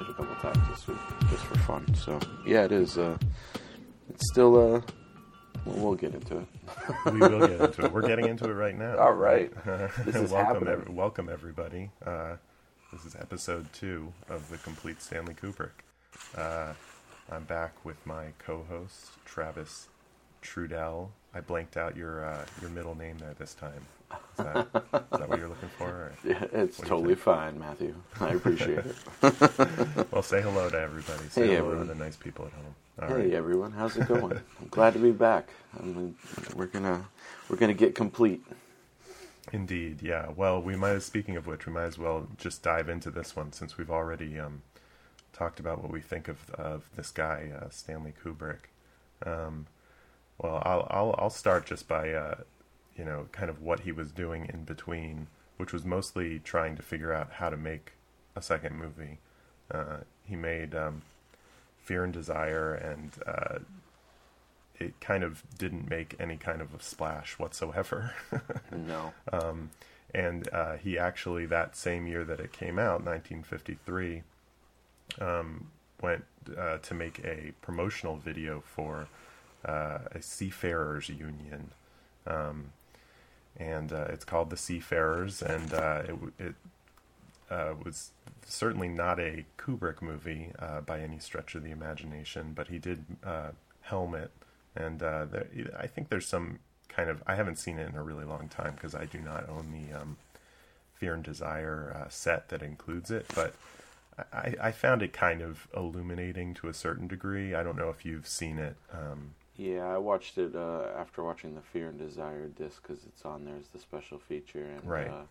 watched it a couple times this week just for fun. So yeah, it is. Uh, it's still. Uh, well, we'll get into it. we will get into it. We're getting into it right now. All right. This is welcome, ev- welcome everybody. Uh, this is episode two of the complete Stanley Kubrick. Uh, I'm back with my co-host Travis Trudell. I blanked out your uh, your middle name there this time. Is that, is that what you're looking for? Yeah, it's What do you totally fine, Matthew. I appreciate it. Well, say hello to everybody. Say Hey, hello everyone. to the nice people at home. All hey right. everyone, how's it going? I'm glad to be back. I mean, we're gonna we're gonna get complete. Indeed, yeah. Well, we might. Speaking of which, we might as well just dive into this one since we've already um, talked about what we think of of this guy, uh, Stanley Kubrick. Um, well, I'll, I'll I'll start just by uh, you know kind of what he was doing in between, which was mostly trying to figure out how to make a second movie. Uh, he made um, Fear and Desire, and uh, it kind of didn't make any kind of a splash whatsoever. No, Um, and uh, he actually, that same year that it came out, 1953, um, went uh, to make a promotional video for uh, a Seafarers Union. Um, and uh, it's called The Seafarers, and uh, it, it uh, was certainly not a Kubrick movie uh, by any stretch of the imagination, but he did uh, helm it, and uh, there, I think there's some kind of I haven't seen it in a really long time because I do not own the um, Fear and Desire set that includes it, but I, I found it kind of illuminating to a certain degree. I don't know if you've seen it. Um, yeah, I watched it uh, after watching the Fear and Desire disc because it's on there as the special feature, and Right. uh,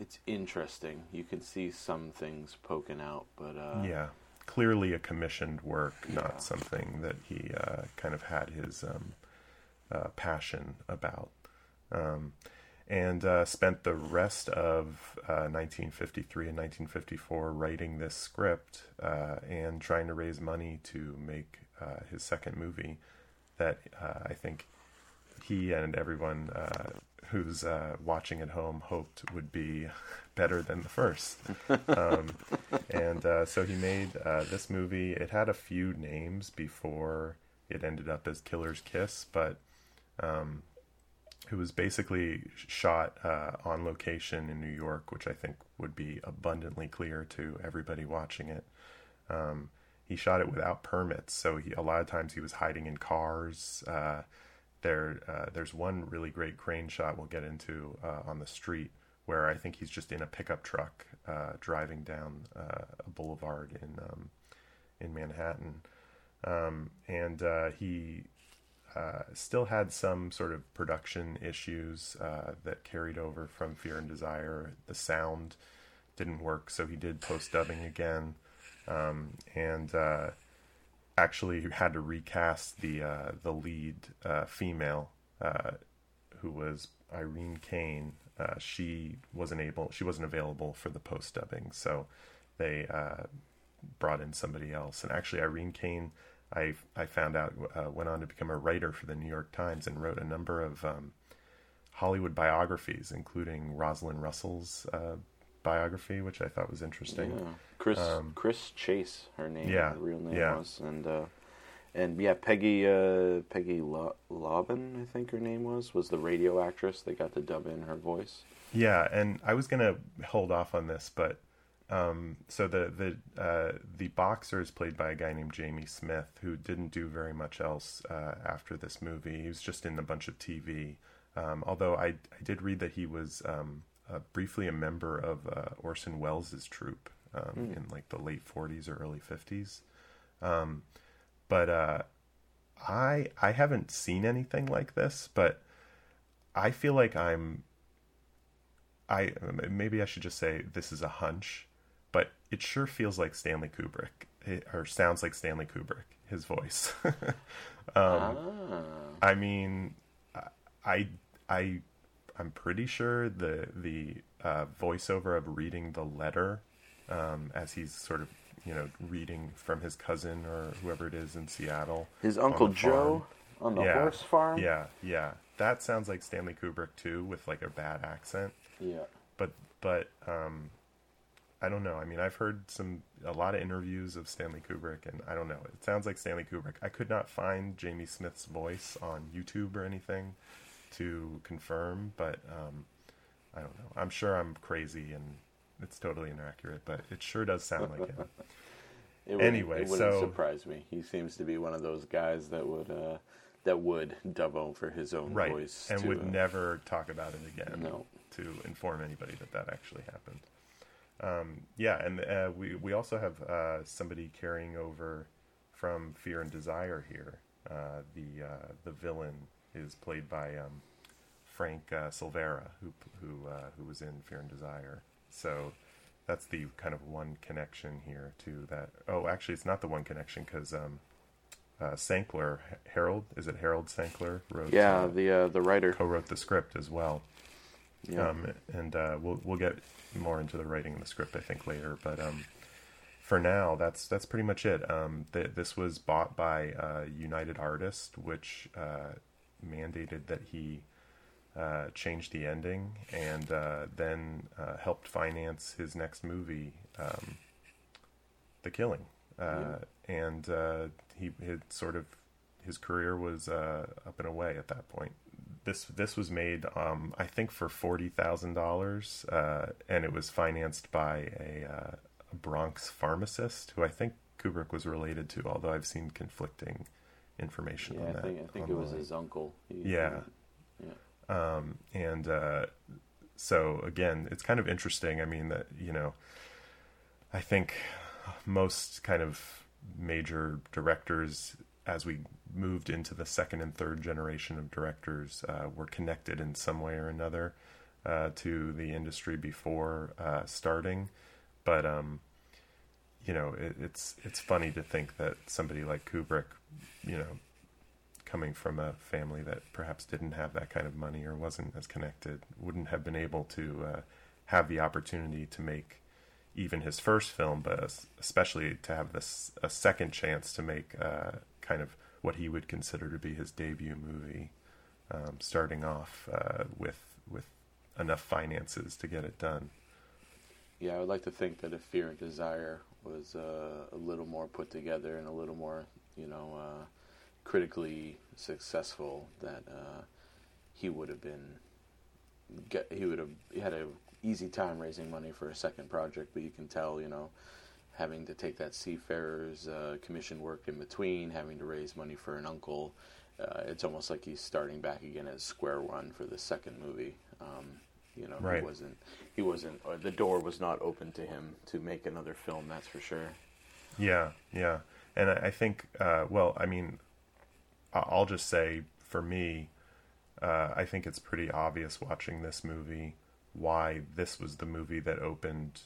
it's interesting. You can see some things poking out, but uh, yeah, clearly a commissioned work, Yeah. not something that he uh, kind of had his um, uh, passion about. Um, and uh, spent the rest of uh, 1953 and 1954 writing this script uh, and trying to raise money to make uh, his second movie that uh, I think he and everyone uh, who's uh, watching at home hoped would be better than the first. um, and uh, so he made uh, this movie. It had a few names before it ended up as Killer's Kiss, but um, it was basically shot uh, on location in New York, which I think would be abundantly clear to everybody watching it. Um, he shot it without permits, so he, a lot of times he was hiding in cars. Uh, there, uh, there's one really great crane shot we'll get into uh, on the street where I think he's just in a pickup truck uh, driving down uh, a boulevard in um, in Manhattan, um, and uh, he still had some sort of production issues that carried over from Fear and Desire. The sound didn't work, so he did post dubbing again, um, and uh, actually had to recast the uh, the lead uh, female, uh, who was Irene Kane. Uh, she wasn't able, she wasn't available for the post dubbing, so they brought in somebody else. And actually, Irene Kane, I I found out uh, went on to become a writer for the New York Times and wrote a number of um, Hollywood biographies, including Rosalind Russell's uh, biography, which I thought was interesting. Chris Um, Chris Chase, her name, yeah, her real name yeah. was, and uh, and yeah, Peggy uh, Peggy Lo- Lobbin, I think her name was, was the radio actress. They got to dub in her voice. Yeah, and I was gonna hold off on this, but um, so the the uh, the boxer is played by a guy named Jamie Smith, who didn't do very much else uh, after this movie. He was just in a bunch of TV. Um, although I I did read that he was um, uh, briefly a member of uh, Orson Welles' troupe um, in like the late 40s or early 50s. Um, but uh, I I haven't seen anything like this, but I feel like I'm I maybe I should just say this is a hunch, but it sure feels like Stanley Kubrick, it, or sounds like Stanley Kubrick. His voice. um, ah, I mean, I I I'm pretty sure the the uh, voiceover of reading the letter um, as he's sort of you know reading from his cousin or whoever it is in Seattle. his uncle the Joe farm. on the Yeah. horse farm. Yeah, yeah, that sounds like Stanley Kubrick too, with like a bad accent yeah. but but um I don't know. I mean, I've heard some a lot of interviews of Stanley Kubrick, and I don't know. It sounds like Stanley Kubrick. I could not find Jamie Smith's voice on YouTube or anything to confirm, but um, I don't know. I'm sure I'm crazy and it's totally inaccurate, but it sure does sound like him. It Anyway, it wouldn't so- surprise me. He seems to be one of those guys that would uh, that would dub over his own right, voice and to, would uh, never talk about it again No. to inform anybody that that actually happened. Um, yeah, and uh, we we also have uh, somebody carrying over from Fear and Desire here. Uh, the uh, the villain is played by um, Frank uh, Silvera, who who uh, who was in Fear and Desire. So that's the kind of one connection here to that. Oh, actually, it's not the one connection because um, uh, Sackler Harold is it Harold Sackler wrote Yeah, uh, the uh, the writer. co-wrote the script as well. Yeah. Um, and uh, we'll we'll get more into the writing of the script I think later, but um, for now that's that's pretty much it. Um, th- this was bought by uh, United Artists, which uh, mandated that he uh, change the ending, and uh, then uh, helped finance his next movie, um, The Killing. Uh, And uh, he had sort of his career was uh, up and away at that point. This this was made, um, I think, for forty thousand dollars, uh, and it was financed by a, uh, a Bronx pharmacist who I think Kubrick was related to, although I've seen conflicting information yeah, on I that. think I think it was his uncle. He- Yeah. yeah. Um, and uh, so again, it's kind of interesting. I mean, that you know, I think most kind of major directors, as we moved into the second and third generation of directors, uh, were connected in some way or another uh, to the industry before uh, starting. But um, you know, it, it's it's funny to think that somebody like Kubrick, you know, coming from a family that perhaps didn't have that kind of money or wasn't as connected, wouldn't have been able to uh, have the opportunity to make even his first film, but especially to have this a second chance to make uh, kind of what he would consider to be his debut movie, um, starting off uh, with with enough finances to get it done. Yeah, I would like to think that if Fear and Desire was uh, a little more put together and a little more, you know, uh, critically successful, that uh, he would have been, get, he would have he had a easy time raising money for a second project. But you can tell, you know, having to take that seafarer's uh, commission work in between, having to raise money for an uncle. Uh, it's almost like he's starting back again at square one for the second movie. Um, you know, Right. he wasn't, he wasn't, or the door was not open to him to make another film. That's for sure. Yeah, yeah, and I, think, uh, well, I mean, I'll just say for me, uh, I think it's pretty obvious watching this movie why this was the movie that opened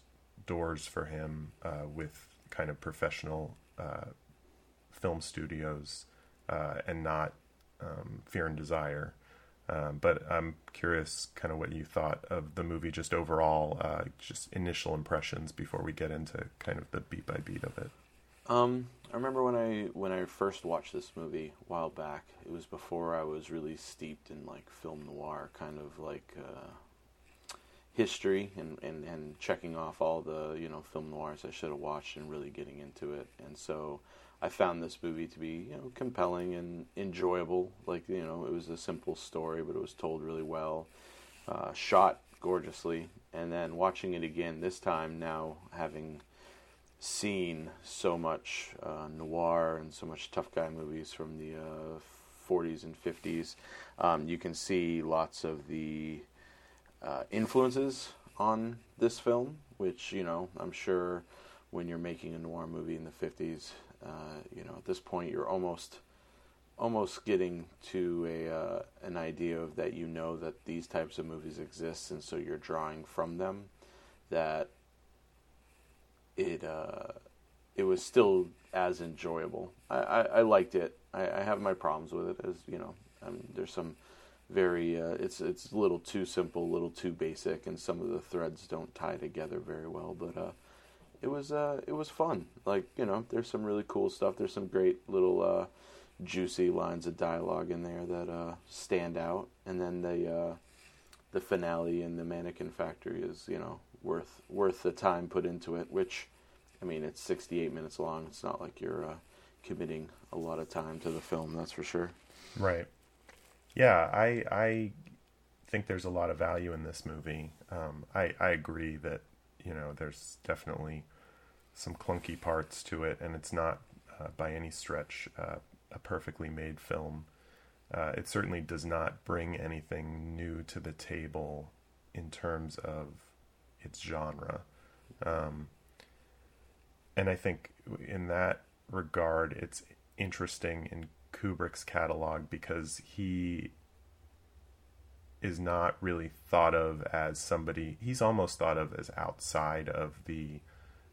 doors for him uh, with kind of professional uh, film studios uh, and not um, Fear and Desire. Um, but I'm curious, kind of what you thought of the movie, just overall, uh, just initial impressions before we get into kind of the beat by beat of it. Um, I remember when I when I first watched this movie a while back. It was before I was really steeped in like film noir, kind of like uh, history and, and, and checking off all the you know film noirs I should have watched and really getting into it. And so I found this movie to be you know compelling and enjoyable. Like you know it was a simple story, but it was told really well, uh, shot gorgeously. And then watching it again this time now having seen so much uh, noir and so much tough guy movies from the uh, 40s and 50s, um, you can see lots of the uh, influences on this film, which, you know, I'm sure when you're making a noir movie in the 50s, uh, you know, at this point you're almost almost getting to a uh, an idea of that you know that these types of movies exist and so you're drawing from them that it uh, it was still as enjoyable. I, I, I liked it. I, I have my problems with it, as you know. Um, there's some very uh, it's it's a little too simple, a little too basic, and some of the threads don't tie together very well. But uh, it was uh, it was fun. Like you know, there's some really cool stuff. There's some great little uh, juicy lines of dialogue in there that uh, stand out, and then the uh, the finale and the Mannequin Factory is you know worth worth the time put into it. Which, I mean, it's 68 minutes long. It's not like you're uh, committing a lot of time to the film. That's for sure. Right. Yeah, I I think there's a lot of value in this movie. Um, I I agree that you know there's definitely some clunky parts to it, and it's not uh, by any stretch uh, a perfectly made film. Uh, it certainly does not bring anything new to the table in terms of its genre. Um, and I think in that regard, it's interesting in Kubrick's catalog because he is not really thought of as somebody, he's almost thought of as outside of the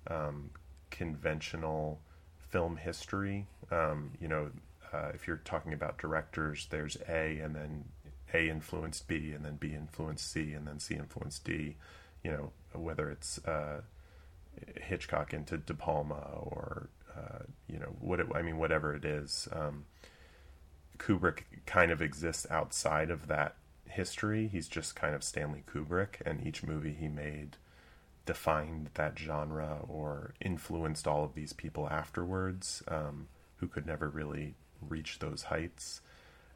um, conventional film history. Um, you know, uh, if you're talking about directors, there's A, and then A influenced B, and then B influenced C, and then C influenced D. You know, whether it's uh, Hitchcock into De Palma or uh, you know what it, I mean, whatever it is. Um, Kubrick kind of exists outside of that history. He's just kind of Stanley Kubrick, and each movie he made defined that genre or influenced all of these people afterwards um, who could never really reach those heights.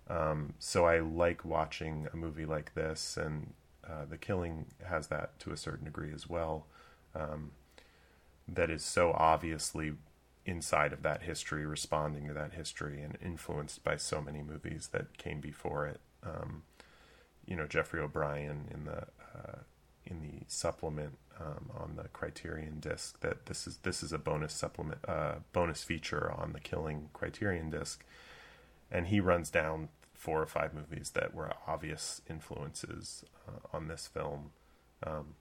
Um, so I like watching a movie like this, and uh, The Killing has that to a certain degree as well. Um, that is so obviously inside of that history, responding to that history, and influenced by so many movies that came before it. Um, you know, Geoffrey O'Brien in the uh, in the supplement um, on the Criterion disc that this is this is a bonus supplement uh, bonus feature on the Killing Criterion disc, and he runs down four or five movies that were obvious influences uh, on this film. Um,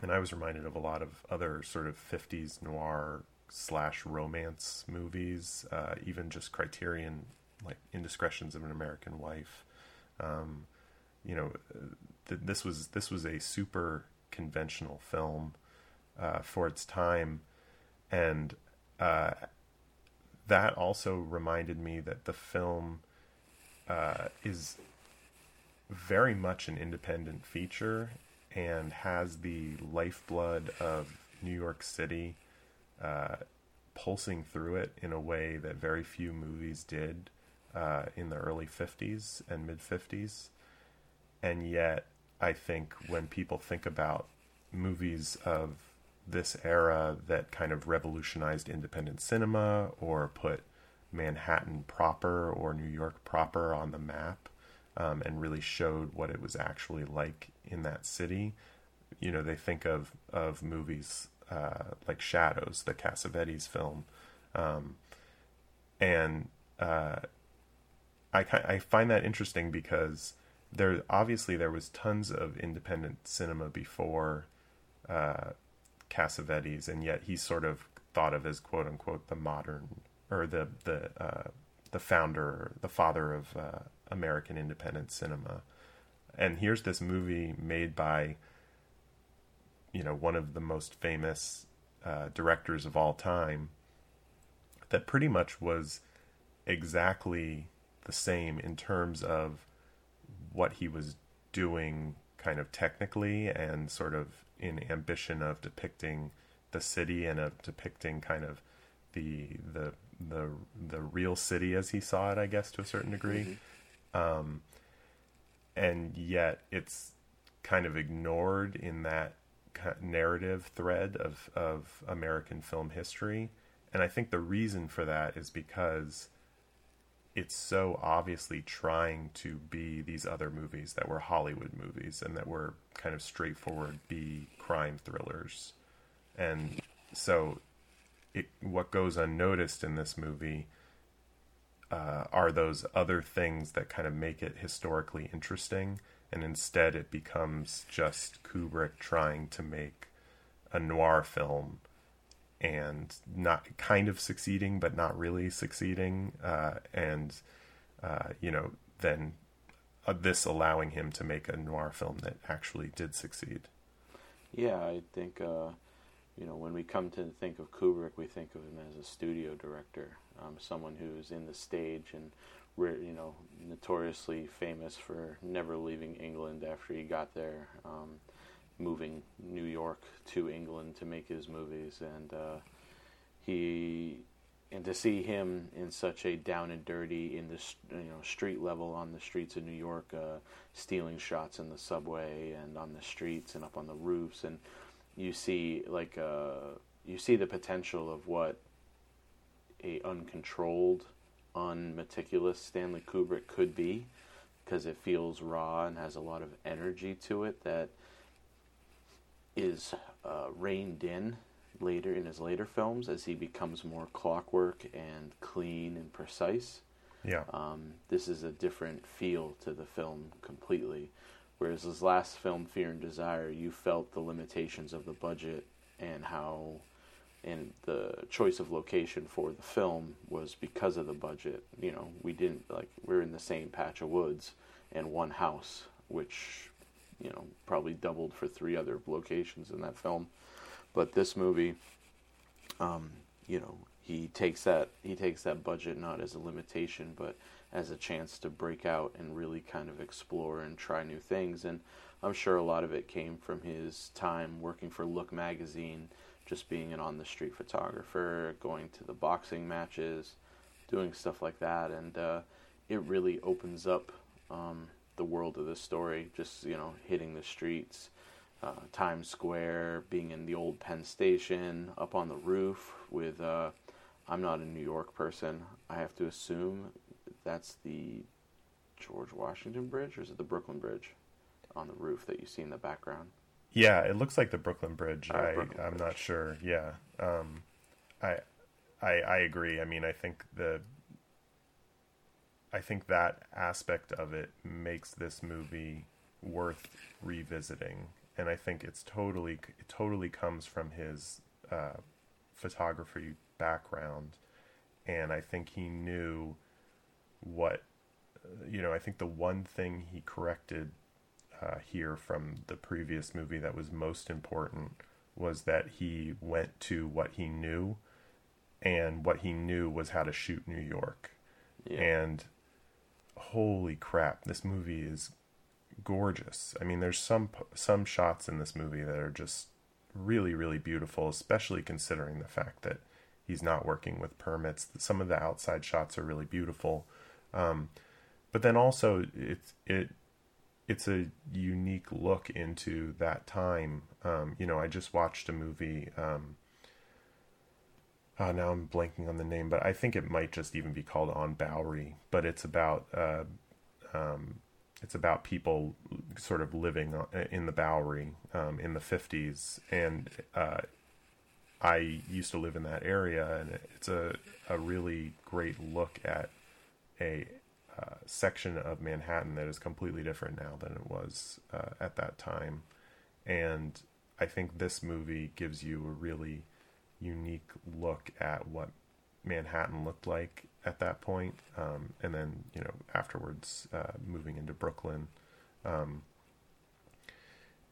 and I was reminded of a lot of other sort of 50s noir slash romance movies, uh, even just Criterion, like Indiscretions of an American Wife. Um, you know, th- this was this was a super conventional film uh, for its time, and uh, that also reminded me that the film uh, is very much an independent feature and has the lifeblood of New York City uh, pulsing through it in a way that very few movies did uh, in the early 50s and mid 50s. And yet, I think when people think about movies of this era that kind of revolutionized independent cinema or put Manhattan proper or New York proper on the map um, and really showed what it was actually like in that city. You know, they think of, of movies uh, like Shadows, the Cassavetes film. Um, and uh, I, I find that interesting because there obviously there was tons of independent cinema before uh, Cassavetes, and yet he's sort of thought of as quote unquote the modern or the the uh, the founder, the father of uh, American independent cinema. And here's this movie made by you know one of the most famous uh, directors of all time that pretty much was exactly the same in terms of what he was doing kind of technically and sort of in ambition of depicting the city and of depicting kind of the the the the real city as he saw it, I guess, to a certain degree. Mm-hmm. Um, and yet it's kind of ignored in that narrative thread of of American film history. And I think the reason for that is because it's so obviously trying to be these other movies that were Hollywood movies and that were kind of straightforward B crime thrillers. And so it what goes unnoticed in this movie uh, are those other things that kind of make it historically interesting and instead it becomes just Kubrick trying to make a noir film and not kind of succeeding, but not really succeeding. Uh, and, uh, you know, then uh, this allowing him to make a noir film that actually did succeed. Yeah, I think, uh, you know, when we come to think of Kubrick, we think of him as a studio director, um, someone who's in the stage and you know, notoriously famous for never leaving England after he got there, um, moving New York to England to make his movies, and uh, he and to see him in such a down and dirty in this you know street level on the streets of New York, uh, stealing shots in the subway and on the streets and up on the roofs, and you see like uh, you see the potential of what a uncontrolled, unmeticulous Stanley Kubrick could be, because it feels raw and has a lot of energy to it that is uh, reined in later in his later films as he becomes more clockwork and clean and precise. Yeah. Um, this is a different feel to the film completely. Whereas his last film, Fear and Desire, you felt the limitations of the budget and how, and the choice of location for the film was because of the budget. You know, we didn't, like, we're in the same patch of woods and one house, which, you know, probably doubled for three other locations in that film. But this movie, um, you know, he takes that he takes that budget not as a limitation, but as a chance to break out and really kind of explore and try new things. And I'm sure a lot of it came from his time working for Look magazine, just being an on the street photographer, going to the boxing matches, doing stuff like that, and uh, it really opens up um, the world of the story. Just you know, hitting the streets uh, Times Square, being in the old Penn Station, up on the roof with. Uh, I'm not a New York person. I have to assume that's the George Washington Bridge, or is it the Brooklyn Bridge on the roof that you see in the background? Yeah, it looks like the Brooklyn Bridge. Uh, I, Brooklyn I'm Bridge. not sure. Yeah, um, I, I, I agree. I mean, I think the, I think that aspect of it makes this movie worth revisiting, and I think it's totally, it totally comes from his uh, photography background, and I think he knew what, you know. I think the one thing he corrected uh, here from the previous movie that was most important was that he went to what he knew, and what he knew was how to shoot New York. Yeah. And holy crap, this movie is gorgeous. I mean, there's some some shots in this movie that are just really really beautiful, especially considering the fact that he's not working with permits. Some of the outside shots are really beautiful, um, but then also it's it it's a unique look into that time. Um, you know, I just watched a movie. Um, uh, now I'm blanking on the name, but I think it might just even be called On Bowery. But it's about uh, um, it's about people sort of living in the Bowery um, in the 50s, and uh, I used to live in that area, and it's a a really great look at a uh, section of Manhattan that is completely different now than it was uh, at that time. And I think this movie gives you a really unique look at what Manhattan looked like at that point. Um, and then, you know, afterwards, uh, moving into Brooklyn. Um,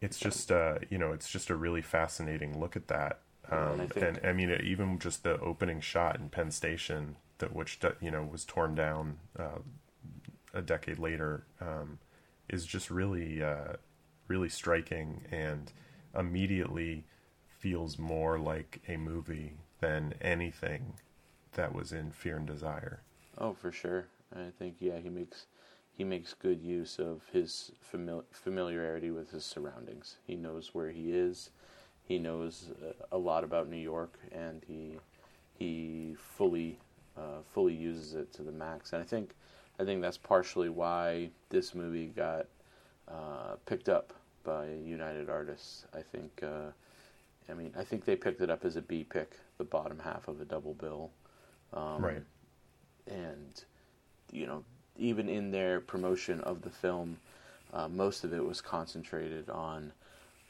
it's just, uh, you know, it's just a really fascinating look at that. Yeah, and Um, I think- and I mean, even just the opening shot in Penn Station, that which you know was torn down uh, a decade later, um, is just really, uh, really striking and immediately feels more like a movie than anything that was in Fear and Desire. Oh, for sure. I think yeah, he makes he makes good use of his famil- familiarity with his surroundings. He knows where he is. He knows uh, a lot about New York, and he he fully uh, fully uses it to the max. And I think I think that's partially why this movie got uh, picked up by United Artists. I think. Uh, I mean, I think they picked it up as a B pick, the bottom half of a double bill. Um, Right. and you know even in their promotion of the film uh, most of it was concentrated on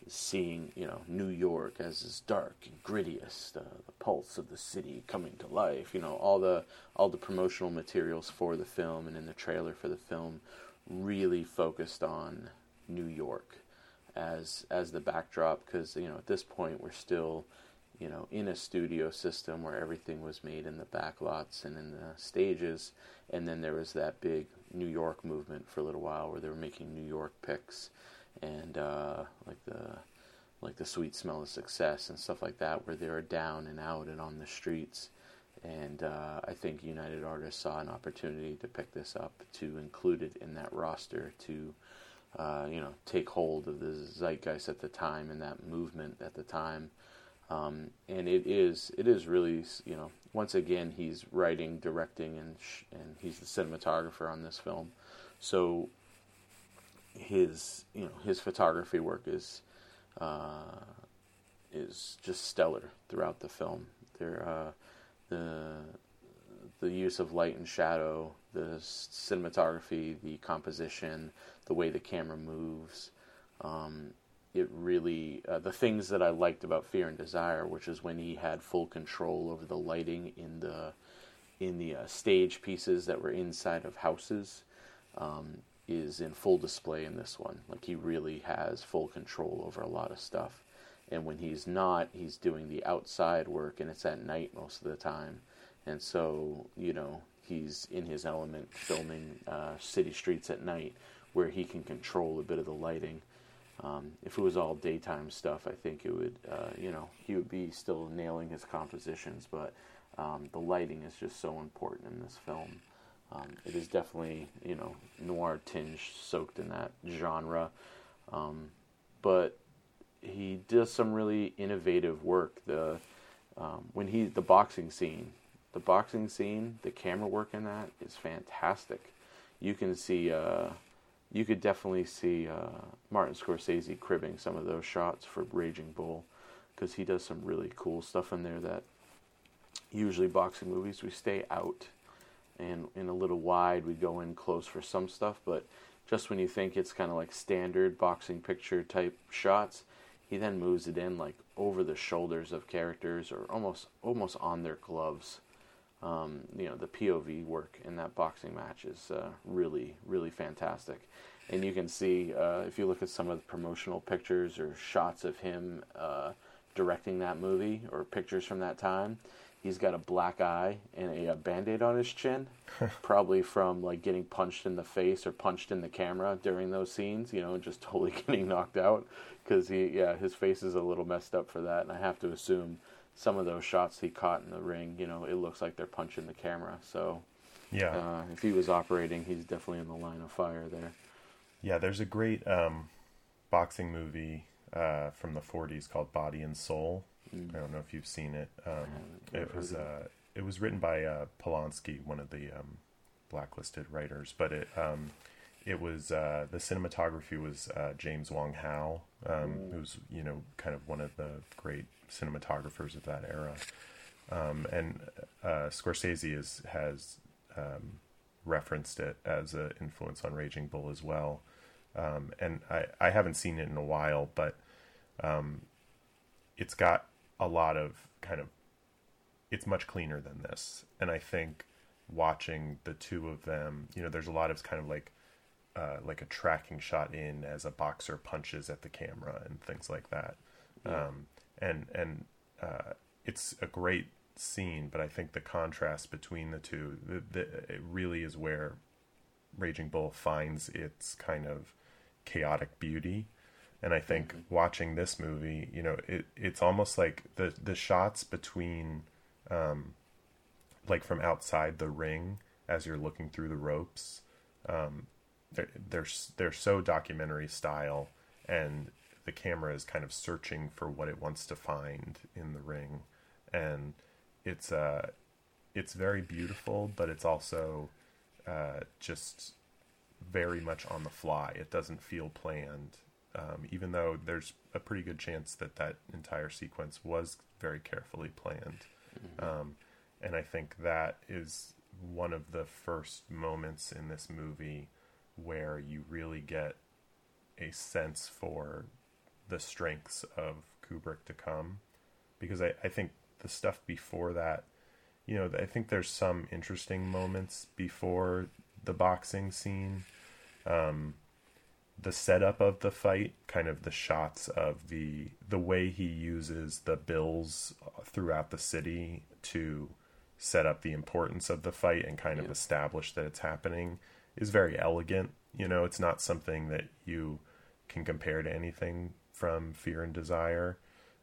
seeing you know New York as this dark and grittiest uh, the pulse of the city coming to life you know all the all the promotional materials for the film and in the trailer for the film really focused on New York as as the backdrop because you know at this point we're still you know, in a studio system where everything was made in the back lots and in the stages. And then there was that big New York movement for a little while where they were making New York picks and uh, like the like the sweet smell of success and stuff like that, where they were down and out and on the streets. And uh, I think United Artists saw an opportunity to pick this up, to include it in that roster, to uh, you know take hold of the zeitgeist at the time and that movement at the time. Um, and it is it is really you know once again he's writing, directing, and sh- and he's the cinematographer on this film. So his you know his photography work is uh, is just stellar throughout the film. There, uh, the the use of light and shadow, the cinematography, the composition, the way the camera moves. Um, it really uh, the things that I liked about Fear and Desire, which is when he had full control over the lighting in the in the uh, stage pieces that were inside of houses. Um, is in full display in this one. Like he really has full control over a lot of stuff. And when he's not, he's doing the outside work, and it's at night most of the time. And so, you know, he's in his element filming uh, city streets at night where he can control a bit of the lighting. Um, if it was all daytime stuff, I think it would, uh, you know, he would be still nailing his compositions, but um, the lighting is just so important in this film. Um, it is definitely you know noir tinge soaked in that genre, um, but he does some really innovative work. The um, when he the boxing scene, the boxing scene, the camera work in that is fantastic. You can see, uh, you could definitely see uh, Martin Scorsese cribbing some of those shots for Raging Bull because he does some really cool stuff in there that usually boxing movies we stay out and in a little wide we go in close for some stuff but just when you think it's kind of like standard boxing picture type shots he then moves it in like over the shoulders of characters or almost almost on their gloves um, you know the pov work in that boxing match is uh, really really fantastic. And you can see uh, if you look at some of the promotional pictures or shots of him uh, directing that movie or pictures from that time he's got a black eye and a, a band-aid on his chin probably from like getting punched in the face or punched in the camera during those scenes you know just totally getting knocked out. Because he yeah his face is a little messed up for that and i have to assume some of those shots he caught in the ring you know it looks like they're punching the camera. So yeah. uh, if he was operating he's definitely in the line of fire there. Yeah there's a great um, boxing movie uh, from the 40s called body and soul. I don't know if you've seen it. Um, it was uh, it was written by uh, Polonsky, one of the um, blacklisted writers, but it um, it was uh, the cinematography was uh, James Wong Howe, um, who's you know kind of one of the great cinematographers of that era, um, and uh, Scorsese is, has um, referenced it as an influence on Raging Bull as well. and I, I haven't seen it in a while, but it's got a lot of kind of it's much cleaner than this. And i think watching the two of them you know there's a lot of kind of like uh, like a tracking shot in as a boxer punches at the camera and things like that yeah. um, and and uh, it's a great scene but i think the contrast between the two the, the, it really is where raging bull finds its kind of chaotic beauty and I think mm-hmm. watching this movie, you know, it it's almost like the the shots between, um, like from outside the ring as you're looking through the ropes, um, they're they're they're so documentary style, and the camera is kind of searching for what it wants to find in the ring, and it's uh it's very beautiful, but it's also uh, just very much on the fly. It doesn't feel planned um, even though there's a pretty good chance that that entire sequence was very carefully planned. Mm-hmm. Um, and I think that is one of the first moments in this movie where you really get a sense for the strengths of Kubrick to come. Because I, I think the stuff before that, you know, I think there's some interesting moments before the boxing scene. Um, the setup of the fight, kind of the shots of the the way he uses the bills throughout the city to set up the importance of the fight and kind of establish that it's happening is very elegant. You know, it's not something that you can compare to anything from Fear and Desire.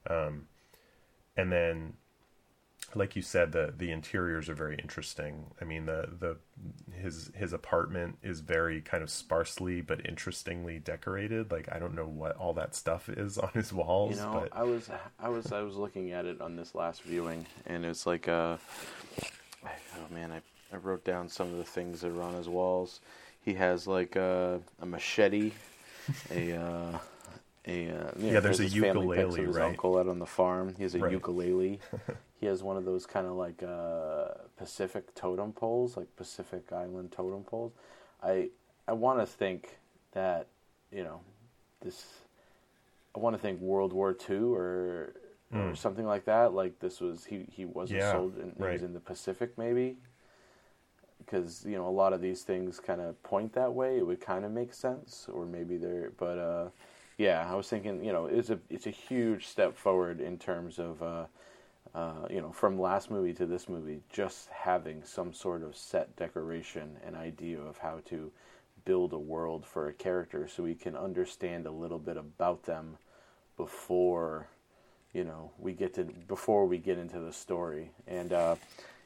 Um, and then like you said the the interiors are very interesting i mean the the his his apartment is very kind of sparsely but interestingly decorated like i don't know what all that stuff is on his walls You know, but I was I was I was looking at it on this last viewing, and it's like uh, oh man, I I wrote down some of the things that are on his walls. He has like uh, a machete, a uh, a uh, Yeah, there's a ukulele, his right? uncle out on the farm. He has a Right. ukulele. he has one of those kind of like uh, Pacific totem poles, like Pacific Island totem poles. I I want to think that you know this. I want to think World War II or or Mm. something like that. Like this was he he was a Yeah, soldier. and He was in the Pacific maybe. Because you know a lot of these things kind of point that way. It would kind of make sense, or maybe they're. But uh, yeah, I was thinking. You know, it's a it's a huge step forward in terms of. Uh, uh, you know, from last movie to this movie, just having some sort of set decoration and idea of how to build a world for a character so we can understand a little bit about them before you know we get to before we get into the story and uh,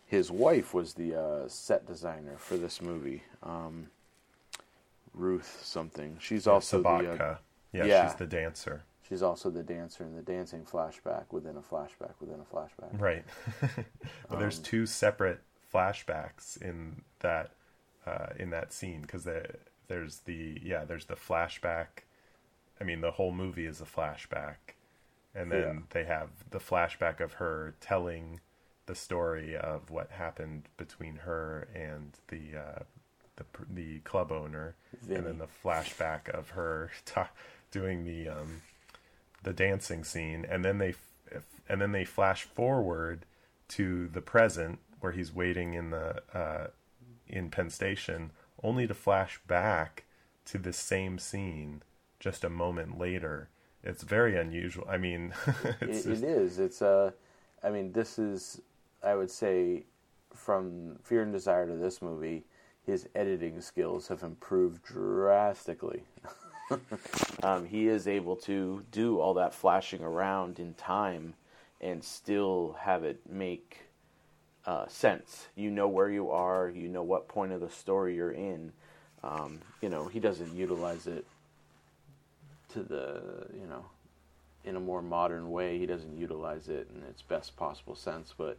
his wife was the uh, set designer for this movie um, ruth something. She's also the uh, yeah, yeah. she's the dancer. She's also the dancer in the dancing flashback within a flashback within a flashback. Right. But there's Um, two separate flashbacks in that uh, in that scene because there's the yeah there's the flashback. I mean the whole movie is a flashback. And then Yeah. they have the flashback of her telling the story of what happened between her and the uh, the the club owner, and then the flashback of her ta- doing the um, the dancing scene, and then they f- and then they flash forward to the present where he's waiting in the uh, in Penn Station, only to flash back to the same scene just a moment later. It's very unusual. I mean, it's it, just- it is. It's uh, I mean, this is, I would say, from Fear and Desire to this movie, his editing skills have improved drastically. um, he is able to do all that flashing around in time and still have it make uh, sense. You know where you are. You know what point of the story you're in. Um, you know, he doesn't utilize it to the you know in a more modern way. He doesn't utilize it in its best possible sense, but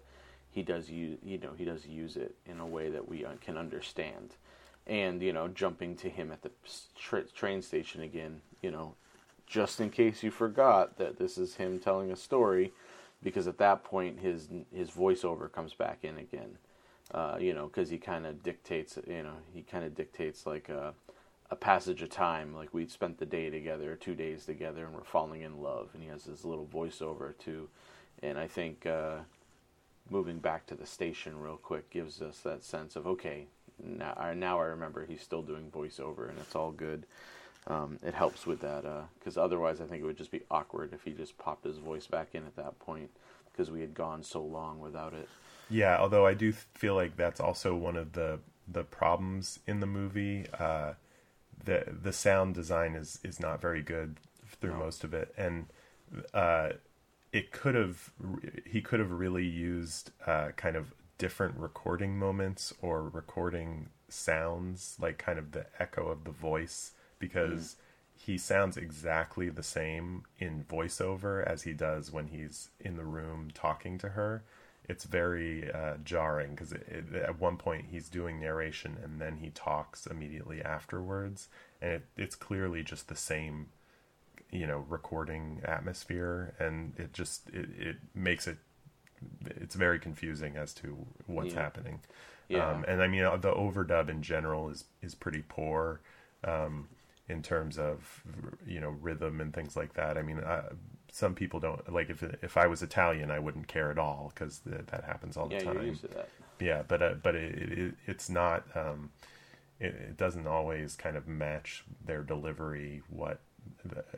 he does use you know he does use it in a way that we uh, can understand. And you know, jumping to him at the tra- train station again, you know, just in case you forgot that this is him telling a story, because at that point his his voiceover comes back in again. Uh, you know, because he kind of dictates. You know, he kind of dictates like a, a passage of time. Like we'd spent the day together, two days together, and we're falling in love. And he has this little voiceover too. And I think uh, moving back to the station real quick gives us that sense of okay, now I, now I remember he's still doing voiceover, and it's all good. Um, it helps with that because otherwise I think it would just be awkward if he just popped his voice back in at that point because we had gone so long without it. Yeah, although I do feel like that's also one of the the problems in the movie. Uh, the the sound design is is not very good through No. most of it, and uh, it could have he could have really used uh, kind of different recording moments or recording sounds, like kind of the echo of the voice, because he sounds exactly the same in voiceover as he does when he's in the room talking to her. It's very uh, jarring because at one point he's doing narration and then he talks immediately afterwards, and it, it's clearly just the same, you know, recording atmosphere, and it just it, it makes it it's very confusing as to what's Yeah. happening. Yeah. Um, and I mean uh, the overdub in general is is pretty poor um, in terms of you know rhythm and things like that. I mean, uh, some people don't like if if I was Italian, I wouldn't care at all because th- that happens all the yeah, time. you're used to that. Yeah, but uh, but it, it it's not um, it, it doesn't always kind of match their delivery. What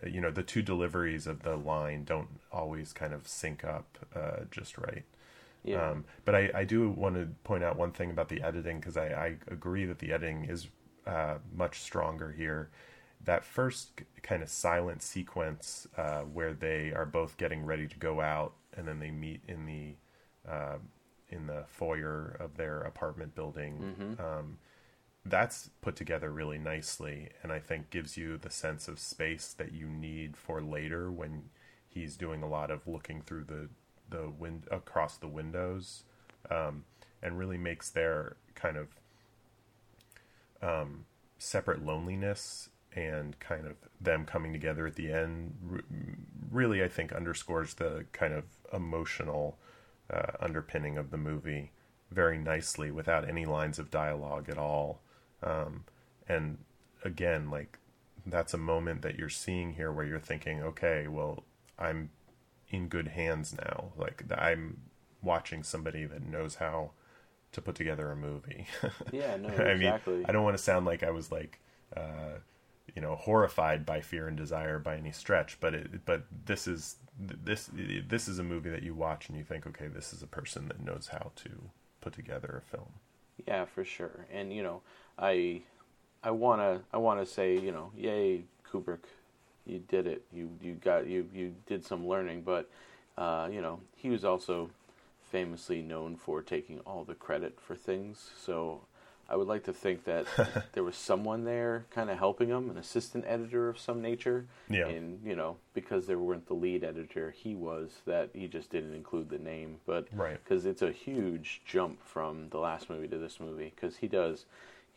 you know, the two deliveries of the line don't always kind of sync up uh, just right. Yeah. Um, but I, I do want to point out one thing about the editing because I, I agree that the editing is uh, much stronger here. That first kind of silent sequence uh, where they are both getting ready to go out and then they meet in the uh, in the foyer of their apartment building. Mm-hmm. Um, that's put together really nicely, and I think gives you the sense of space that you need for later when he's doing a lot of looking through the the wind across the windows, um, and really makes their kind of um, separate loneliness and kind of them coming together at the end really I think underscores the kind of emotional uh, underpinning of the movie very nicely without any lines of dialogue at all. Um, and again, like that's a moment that you're seeing here where you're thinking, okay, well, I'm in good hands now. Like I'm watching somebody that knows how to put together a movie. Yeah, no, I mean, exactly. I don't want to sound like I was like, uh, you know, horrified by Fear and Desire by any stretch, but it, but this is this this is a movie that you watch and you think, okay, this is a person that knows how to put together a film. Yeah, for sure. And you know, I I wanna I wanna say you know, yay Kubrick, you did it. You you got you you did some learning, but uh, you know he was also famously known for taking all the credit for things. So I would like to think that there was someone there kind of helping him, an assistant editor of some nature. Yeah. And you know, because there weren't the lead editor, he was that he just didn't include the name, but Right. because it's a huge jump from the last movie to this movie because he does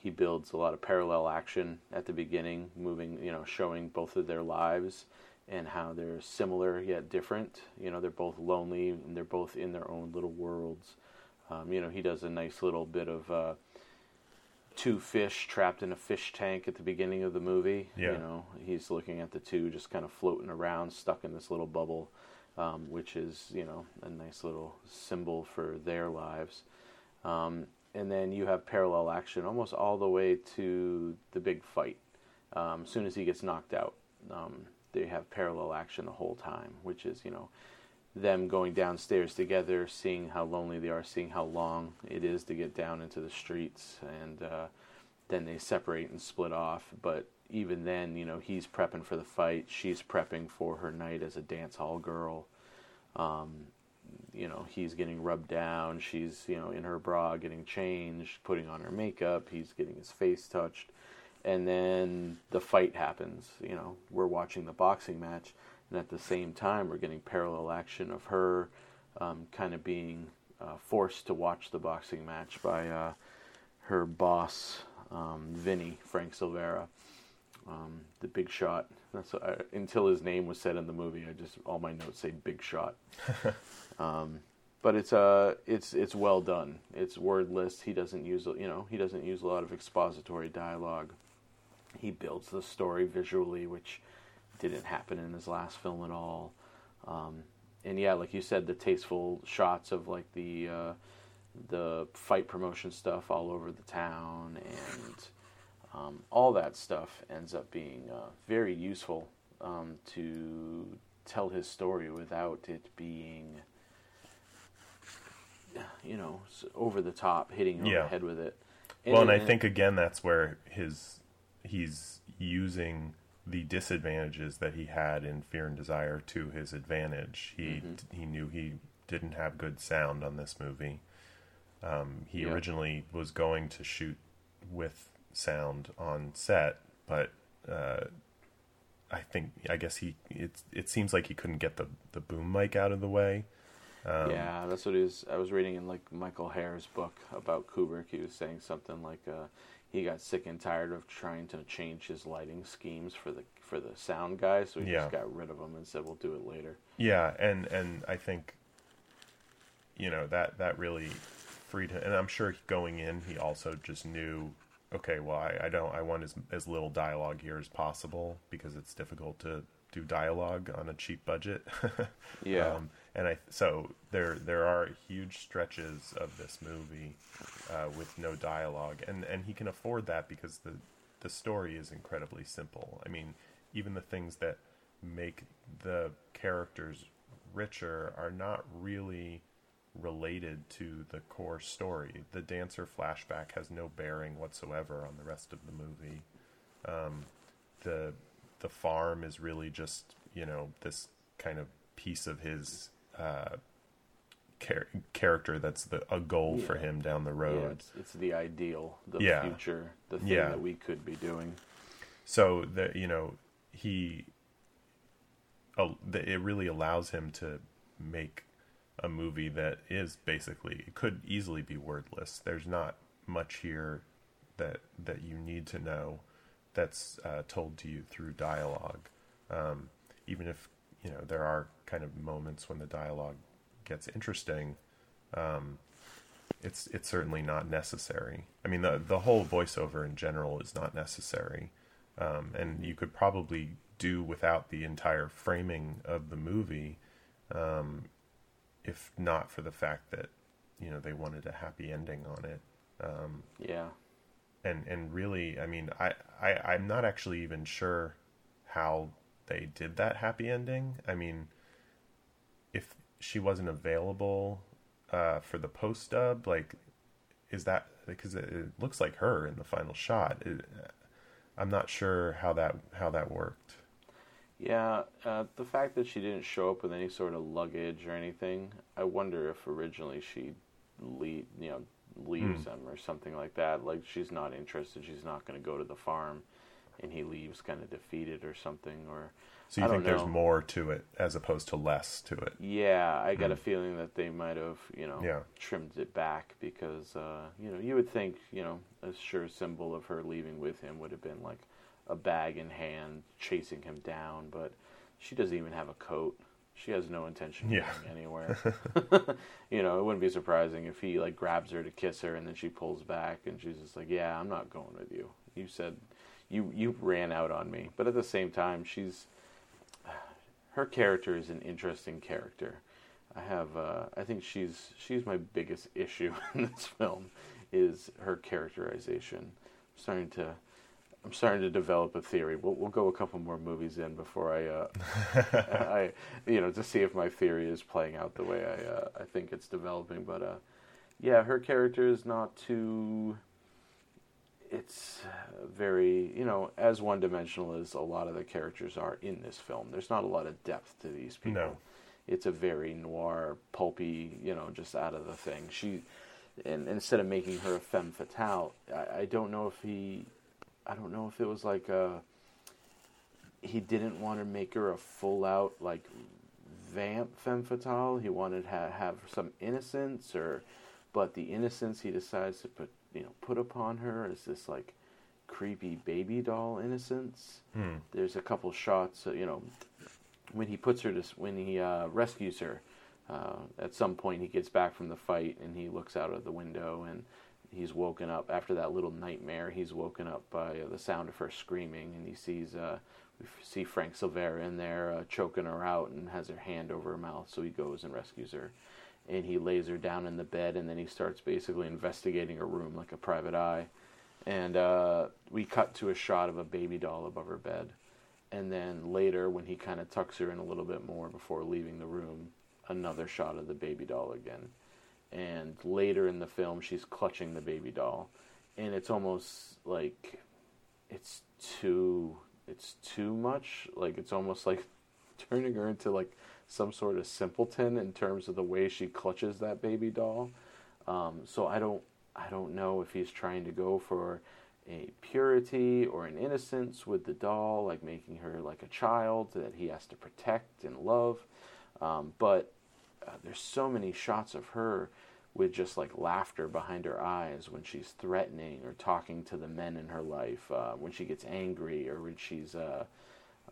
he builds a lot of parallel action at the beginning moving you know showing both of their lives and how they're similar yet different you know they're both lonely and they're both in their own little worlds um, you know he does a nice little bit of uh, two fish trapped in a fish tank at the beginning of the movie Yeah. you know he's looking at the two just kind of floating around stuck in this little bubble um, which is you know a nice little symbol for their lives. Um, and then you have parallel action almost all the way to the big fight. Um, as soon as he gets knocked out, um, they have parallel action the whole time, which is you know them going downstairs together, seeing how lonely they are, seeing how long it is to get down into the streets, and uh, then they separate and split off. But even then, you know, he's prepping for the fight. She's prepping for her night as a dance hall girl. Um, you know, he's getting rubbed down. She's, you know, in her bra getting changed, putting on her makeup. He's getting his face touched. And then the fight happens. You know, we're watching the boxing match. And at the same time, we're getting parallel action of her um, kind of being uh, forced to watch the boxing match by uh, her boss, um, Vinny, Frank Silvera um, the Big Shot. That's I, until his name was said in the movie. I just all my notes say Big Shot. um, but it's uh it's it's well done. It's wordless. He doesn't use you know he doesn't use a lot of expository dialogue. He builds the story visually, which didn't happen in his last film at all. Um, and yeah, like you said, the tasteful shots of like the uh, the fight promotion stuff all over the town and um, all that stuff ends up being uh, very useful um, to tell his story without it being, you know, over the top, hitting you over Yeah. the head with it. well, and I think again that's where his he's using the disadvantages that he had in Fear and Desire to his advantage. He he knew he didn't have good sound on this movie. Um, he originally was going to shoot with sound on set, but uh, I think I guess he it it seems like he couldn't get the the boom mic out of the way. Um, yeah, that's what he was. I was reading in like Michael Herr's book about Kubrick. He was saying something like uh, he got sick and tired of trying to change his lighting schemes for the for the sound guy, so he Yeah. just got rid of them and said, "We'll do it later." Yeah, and and I think you know that that really freed him. And I'm sure going in, he also just knew, okay, well, I, I don't, I want as as little dialogue here as possible because it's difficult to do dialogue on a cheap budget. Yeah. um, and I so there there are huge stretches of this movie uh, with no dialogue, and and he can afford that because the the story is incredibly simple. I mean, even the things that make the characters richer are not really related to the core story. The dancer flashback has no bearing whatsoever on the rest of the movie. Um, the the farm is really just you know this kind of piece of his uh, char- character that's the a goal Yeah. for him down the Yeah, road. it's, it's the ideal, the Yeah. future, the thing Yeah. that we could be doing. So that you know he, uh, it really allows him to make a movie that is basically it could easily be wordless. There's not much here that that you need to know that's uh, told to you through dialogue. Um, even if you know there are kind of moments when the dialogue gets interesting, um, it's it's certainly not necessary. I mean the the whole voiceover in general is not necessary, um, and you could probably do without the entire framing of the movie, um, if not for the fact that you know they wanted a happy ending on it. Um, Yeah. and and really, I mean, I, I I'm not actually even sure how they did that happy ending. I mean, if she wasn't available uh, for the post dub, like, is that because it, it looks like her in the final shot? It, I'm not sure how that how that worked. Yeah, uh, the fact that she didn't show up with any sort of luggage or anything, I wonder if originally she leave, you know, leaves Hmm. them or something like that. Like she's not interested, she's not going to go to the farm, and he leaves kind of defeated or something. Or So you think don't there's know. more to it as opposed to less to it? yeah, I got a feeling that they might have, you know, Hmm. Yeah. trimmed it back because, uh, you know, you would think, you know, a sure symbol of her leaving with him would have been like a bag in hand chasing him down, but she doesn't even have a coat. She has no intention of Yeah. going anywhere. you know, it wouldn't be surprising if he like grabs her to kiss her and then she pulls back and she's just like, "Yeah, I'm not going with you. You said you you ran out on me." But at the same time, she's her character is an interesting character. I have uh, I think she's she's my biggest issue in this film is her characterization. I'm starting to I'm starting to develop a theory. We'll we'll go a couple more movies in before I uh, I you know to see if my theory is playing out the way I uh, I think it's developing. But uh, yeah, her character is not too. It's uh, very you know as one dimensional as a lot of the characters are in this film. There's not a lot of depth to these people. No. It's a very noir, pulpy, you know, just out of the thing. She, and instead of making her a femme fatale, I, I don't know if he, I don't know if it was like a, he didn't want to make her a full out like vamp femme fatale. He wanted to ha- have some innocence, or, but the innocence he decides to put, you know, put upon her is this like creepy baby doll innocence. Hmm. There's a couple shots, uh, you know, when he puts her to, when he uh, rescues her. Uh, at some point, he gets back from the fight and he looks out of the window and he's woken up after that little nightmare. He's woken up by uh, the sound of her screaming and he sees uh, we see Frank Silvera in there uh, choking her out and has her hand over her mouth. So he goes and rescues her, and he lays her down in the bed and then he starts basically investigating her room like a private eye. And uh, we cut to a shot of a baby doll above her bed. And then later, when he kind of tucks her in a little bit more before leaving the room, another shot of the baby doll again. And later in the film, she's clutching the baby doll, and it's almost like it's too it's too much. Like it's almost like turning her into like some sort of simpleton in terms of the way she clutches that baby doll. Um, so I don't I don't know if he's trying to go for a purity or an innocence with the doll, like making her like a child that he has to protect and love. Um, but uh, there's so many shots of her with just like laughter behind her eyes when she's threatening or talking to the men in her life, uh, when she gets angry or when she's. Uh,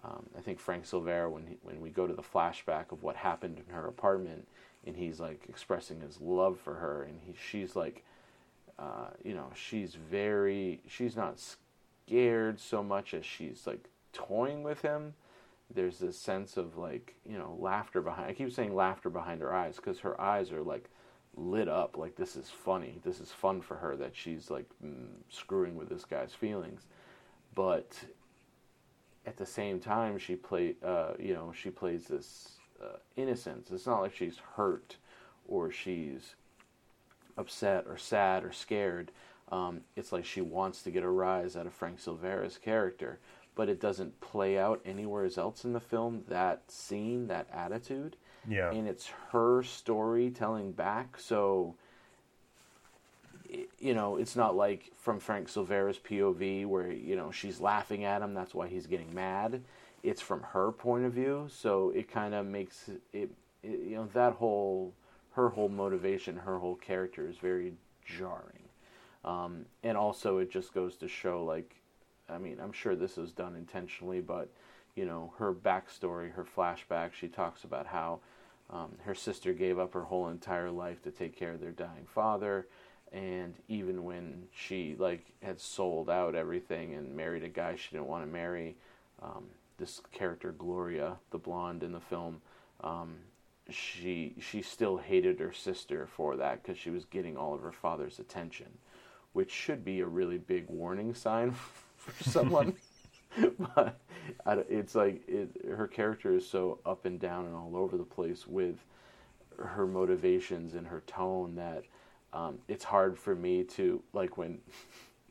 um, I think Frank Silvera, when he, when we go to the flashback of what happened in her apartment, and he's like expressing his love for her, and he she's like, uh, you know, she's very she's not scared so much as she's like toying with him, there's this sense of like you know laughter behind. I keep saying laughter behind her eyes because her eyes are like lit up. Like this is funny. This is fun for her that she's like mm, screwing with this guy's feelings, but at the same time she play uh, you know she plays this uh, innocence. It's not like she's hurt or she's upset or sad or scared. Um, it's like she wants to get a rise out of Frank Silvera's character, but it doesn't play out anywhere else in the film. That scene, that attitude, Yeah. and it's her story telling back. So, you know, it's not like from Frank Silvera's POV where you know she's laughing at him. That's why he's getting mad. It's from her point of view, so it kind of makes it, it, You know, that whole her whole motivation, her whole character is very jarring. Um, and also, it just goes to show, like, I mean, I'm sure this was done intentionally, but you know, her backstory, her flashback, she talks about how um, her sister gave up her whole entire life to take care of their dying father, and even when she like had sold out everything and married a guy she didn't want to marry, um, this character Gloria, the blonde in the film, um, she she still hated her sister for that because she was getting all of her father's attention, which should be a really big warning sign for someone. but it's like it, her character is so up and down and all over the place with her motivations and her tone that um, it's hard for me to like when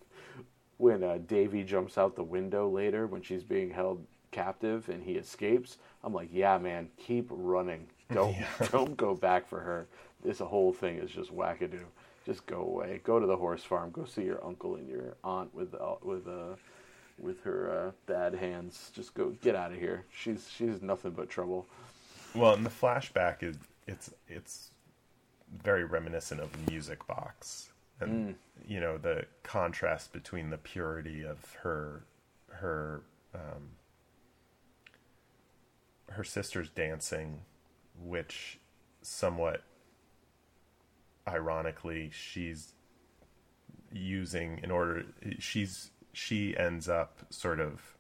when uh, Davy jumps out the window later when she's being held captive and he escapes. I'm like, yeah, man, keep running. Don't don't go back for her. This whole thing is just wackadoo. Just go away. Go to the horse farm. Go see your uncle and your aunt with uh, with uh, with her uh, bad hands. Just go get out of here. She's she's nothing but trouble. Well, and the flashback is it's it's very reminiscent of Music Box, and you know the contrast between the purity of her her um, her sister's dancing, which somewhat ironically she's using in order she's she ends up sort of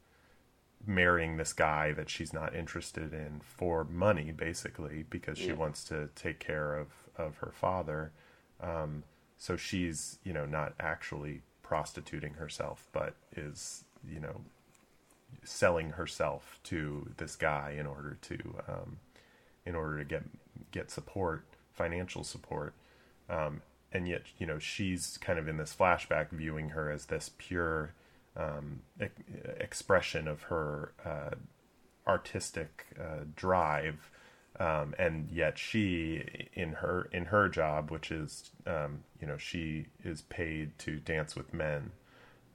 marrying this guy that she's not interested in for money basically because she Yeah. wants to take care of of her father um so she's you know not actually prostituting herself but is you know selling herself to this guy in order to um in order to get get support financial support um and yet you know she's kind of in this flashback viewing her as this pure um, e- expression of her uh, artistic uh, drive, um, and yet she, in her in her job, which is um, you know she is paid to dance with men,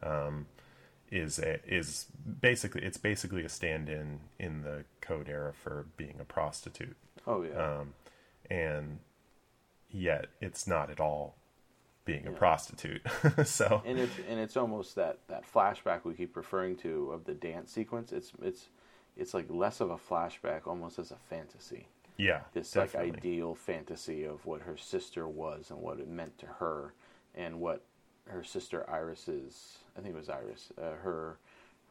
um, is a, is basically it's basically a stand-in in the code era for being a prostitute, Oh yeah. um, and yet it's not at all being a prostitute. so and it's and it's almost that that flashback we keep referring to of the dance sequence. It's it's it's like less of a flashback, almost as a fantasy. yeah, This definitely. like ideal fantasy of what her sister was and what it meant to her, and what her sister Iris's I think it was Iris uh, her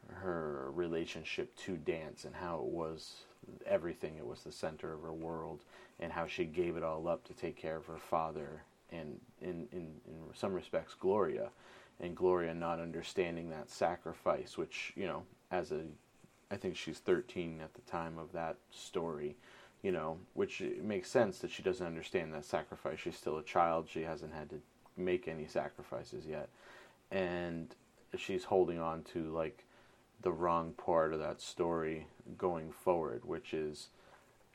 her relationship to dance and how it was everything. It was the center of her world, and how she gave it all up to take care of her father and in in, in some respects Gloria, and Gloria not understanding that sacrifice, which you know as a I think she's 13 at the time of that story, you know, which makes sense that she doesn't understand that sacrifice. She's still a child. She hasn't had to make any sacrifices yet. And she's holding on to like the wrong part of that story going forward, which is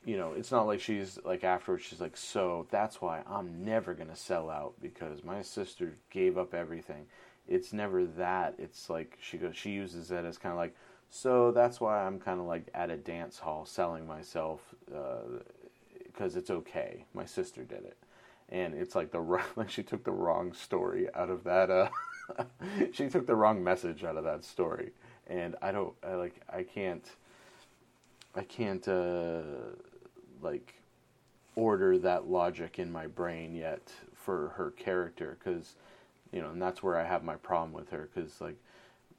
you know, it's not like she's like afterwards she's like, so that's why I'm never gonna sell out because my sister gave up everything. It's never that. It's like she goes, she uses that as kind of like, so that's why I'm kind of like at a dance hall selling myself because it's okay. My sister did it, and it's like the like she took the wrong story out of that. Uh, she took the wrong message out of that story, and I don't I like I can't. I can't uh, like order that logic in my brain yet for her character because you know and that's where I have my problem with her because like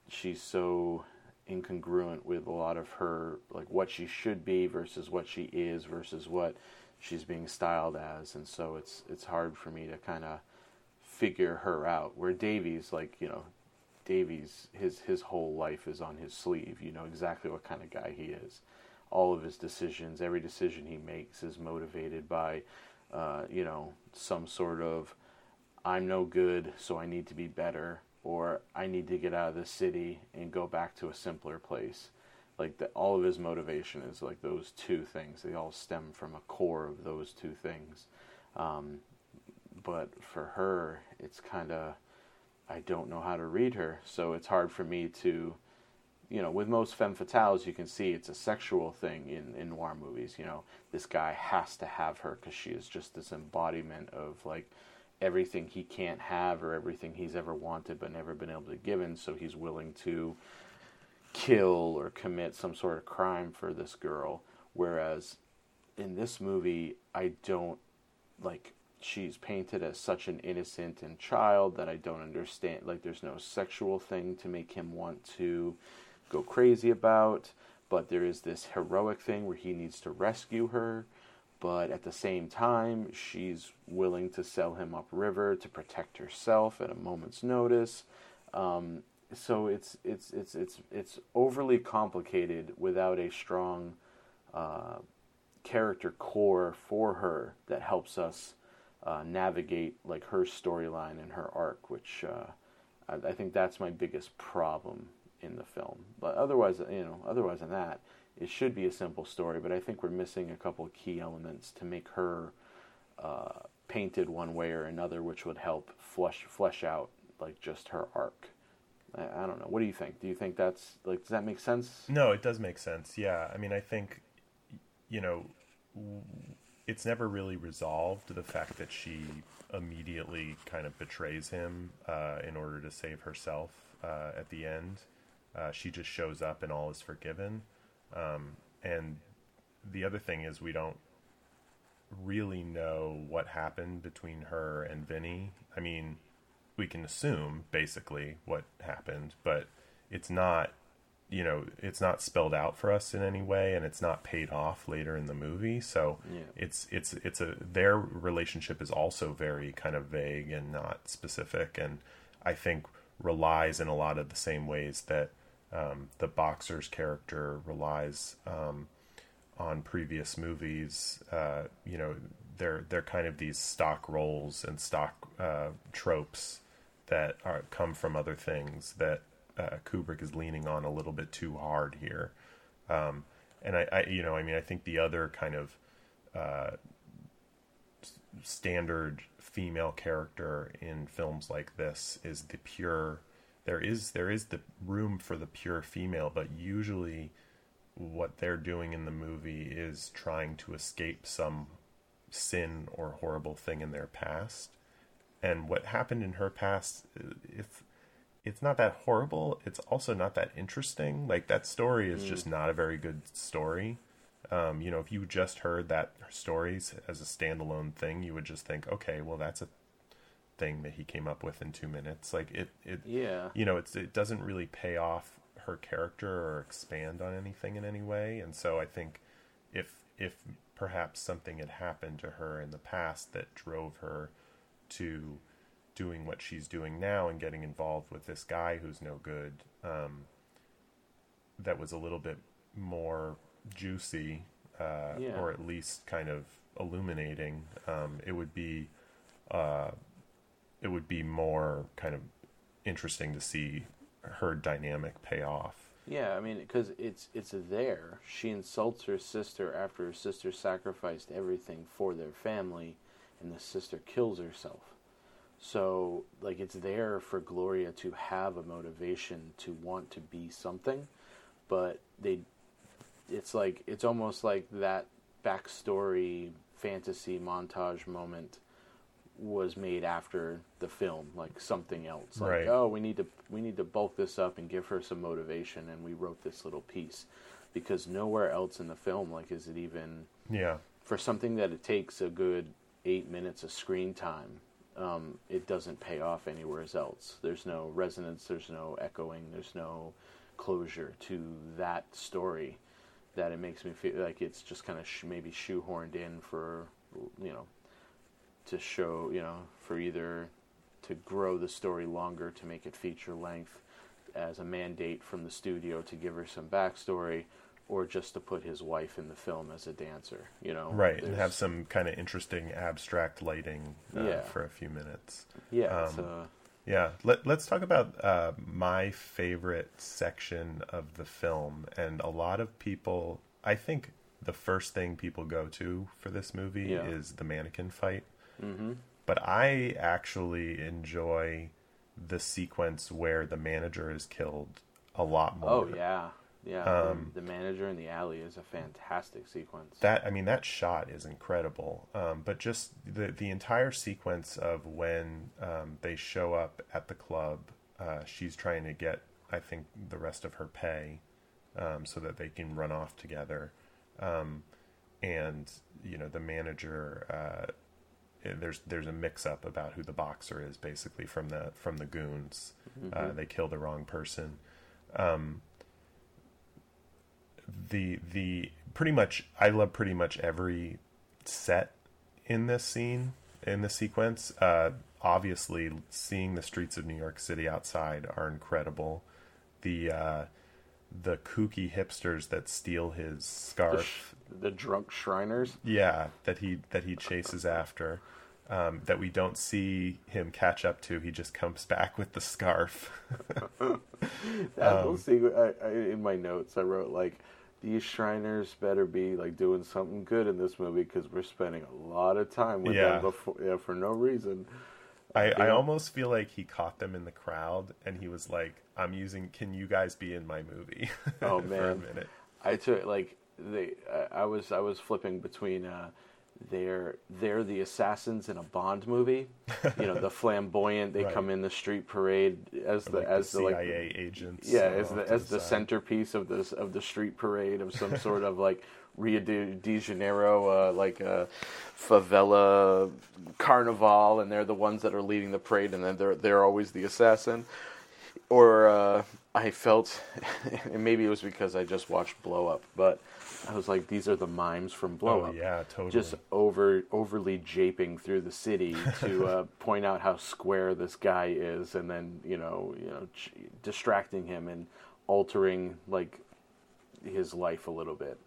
she's so incongruent with a lot of her like what she should be versus what she is versus what she's being styled as, and so it's it's hard for me to kind of figure her out. Where Davies, like you know, Davies, his his whole life is on his sleeve. You know exactly what kind of guy he is. All of his decisions, every decision he makes, is motivated by, uh, you know, some sort of, I'm no good, so I need to be better, or I need to get out of the city and go back to a simpler place. Like the, all of his motivation is like those two things. They all stem from a core of those two things. Um, but for her, it's kind of I don't know how to read her, so it's hard for me to, you know, with most femme fatales, you can see it's a sexual thing in in noir movies. You know, this guy has to have her because she is just this embodiment of like everything he can't have or everything he's ever wanted but never been able to give in, so he's willing to kill or commit some sort of crime for this girl. Whereas in this movie, I don't like she's painted as such an innocent and child that I don't understand. Like, there's no sexual thing to make him want to go crazy about, but there is this heroic thing where he needs to rescue her. But at the same time, she's willing to sell him upriver to protect herself at a moment's notice. Um, so it's it's it's it's it's overly complicated without a strong uh, character core for her that helps us uh, navigate like her storyline and her arc, which uh, I, I, think that's my biggest problem in the film. But otherwise, you know, otherwise than that, it should be a simple story. But I think we're missing a couple key elements to make her uh, painted one way or another, which would help flesh flesh out like just her arc. I, I don't know. What do you think? Do you think that's like does that make sense? No, it does make sense. Yeah, I mean, I think you know it's never really resolved the fact that she immediately kind of betrays him uh, in order to save herself uh, at the end. Uh, she just shows up and all is forgiven. Um, and the other thing is, we don't really know what happened between her and Vinny. I mean, we can assume basically what happened, but it's not you know it's not spelled out for us in any way and it's not paid off later in the movie so yeah. it's it's it's a their relationship is also very kind of vague and not specific and i think relies in a lot of the same ways that um, the boxer's character relies um, on previous movies uh, you know they're they're kind of these stock roles and stock uh, tropes that are, come from other things that uh, Kubrick is leaning on a little bit too hard here. Um, and I, I, you know, I mean, I think the other kind of uh, standard female character in films like this is the pure. There is there is the room for the pure female, but usually what they're doing in the movie is trying to escape some sin or horrible thing in their past. And what happened in her past, if it's not that horrible. It's also not that interesting. Like that story is mm. just not a very good story. Um, you know, if you just heard that stories as a standalone thing, you would just think, okay, well, that's a thing that he came up with in two minutes. Like it, it, yeah. You know, it's it doesn't really pay off her character or expand on anything in any way. And so I think if if perhaps something had happened to her in the past that drove her to doing what she's doing now and getting involved with this guy who's no good um, that was a little bit more juicy uh, yeah. or at least kind of illuminating um, it would be uh, it would be more kind of interesting to see her dynamic pay off yeah, I mean, because it's it's there. She insults her sister after her sister sacrificed everything for their family, and the sister kills herself. So, like, it's there for Gloria to have a motivation to want to be something, but they, it's like, it's almost like that backstory fantasy montage moment was made after the film, like something else. Like, right. oh, we need to we need to bulk this up and give her some motivation, and we wrote this little piece because nowhere else in the film, like, is it even yeah for something that it takes a good eight minutes of screen time um, it doesn't pay off anywhere else. There's no resonance, there's no echoing, there's no closure to that story that it makes me feel like it's just kind of sh- maybe shoehorned in for you know to show you know for either to grow the story longer to make it feature length as a mandate from the studio to give her some backstory or just to put his wife in the film as a dancer you know right and have some kind of interesting abstract lighting uh, Yeah. for a few minutes yeah um, uh, Yeah, Let, let's talk about uh, my favorite section of the film. And a lot of people, I think the first thing people go to for this movie Yeah. is the mannequin fight. mhm. But I actually enjoy the sequence where the manager is killed a lot more. oh yeah yeah the- Um, the manager in the alley is a fantastic sequence That I mean, that shot is incredible. Um, but just the the entire sequence of when um, they show up at the club, uh, she's trying to get, I think, the rest of her pay, um, so that they can run off together. Um, and you know, the manager. Uh, eh, there's there's a mix up about who the boxer is basically from the from the goons. Uh, they kill the wrong person. Um, the the pretty much I love pretty much every set in this scene in this sequence. Uh, obviously, seeing the streets of New York City outside are incredible. The uh, the kooky hipsters that steal his the, scarf, sh- the drunk Shriners yeah, that he that he chases after. Um, that we don't see him catch up to. He just comes back with the scarf. That Um, whole sequence, I, I, in my notes, I wrote like, these Shriners better be like doing something good in this movie because we're spending a lot of time with Yeah. them before, yeah, for no reason. I, I almost feel like he caught them in the crowd and he was like, I'm using, can you guys be in my movie? Oh, for a man. minute. I took like they, I, I was, I was flipping between. Uh, they're they're the assassins in a Bond movie, you know, the flamboyant. They Right. come in the street parade as the like as the the, like CIA agents. yeah, uh, as the as the side. centerpiece of this of the street parade of some sort of like Rio de, de Janeiro, uh, like a favela carnival, and they're the ones that are leading the parade, and then they're they're always the assassin. Or uh, I felt, and maybe it was because I just watched Blow Up, but I was like, these are the mimes from Blow Oh, Up yeah, totally. just over overly japing through the city to uh, point out how square this guy is, and then you know, you know, ch- distracting him and altering like his life a little bit,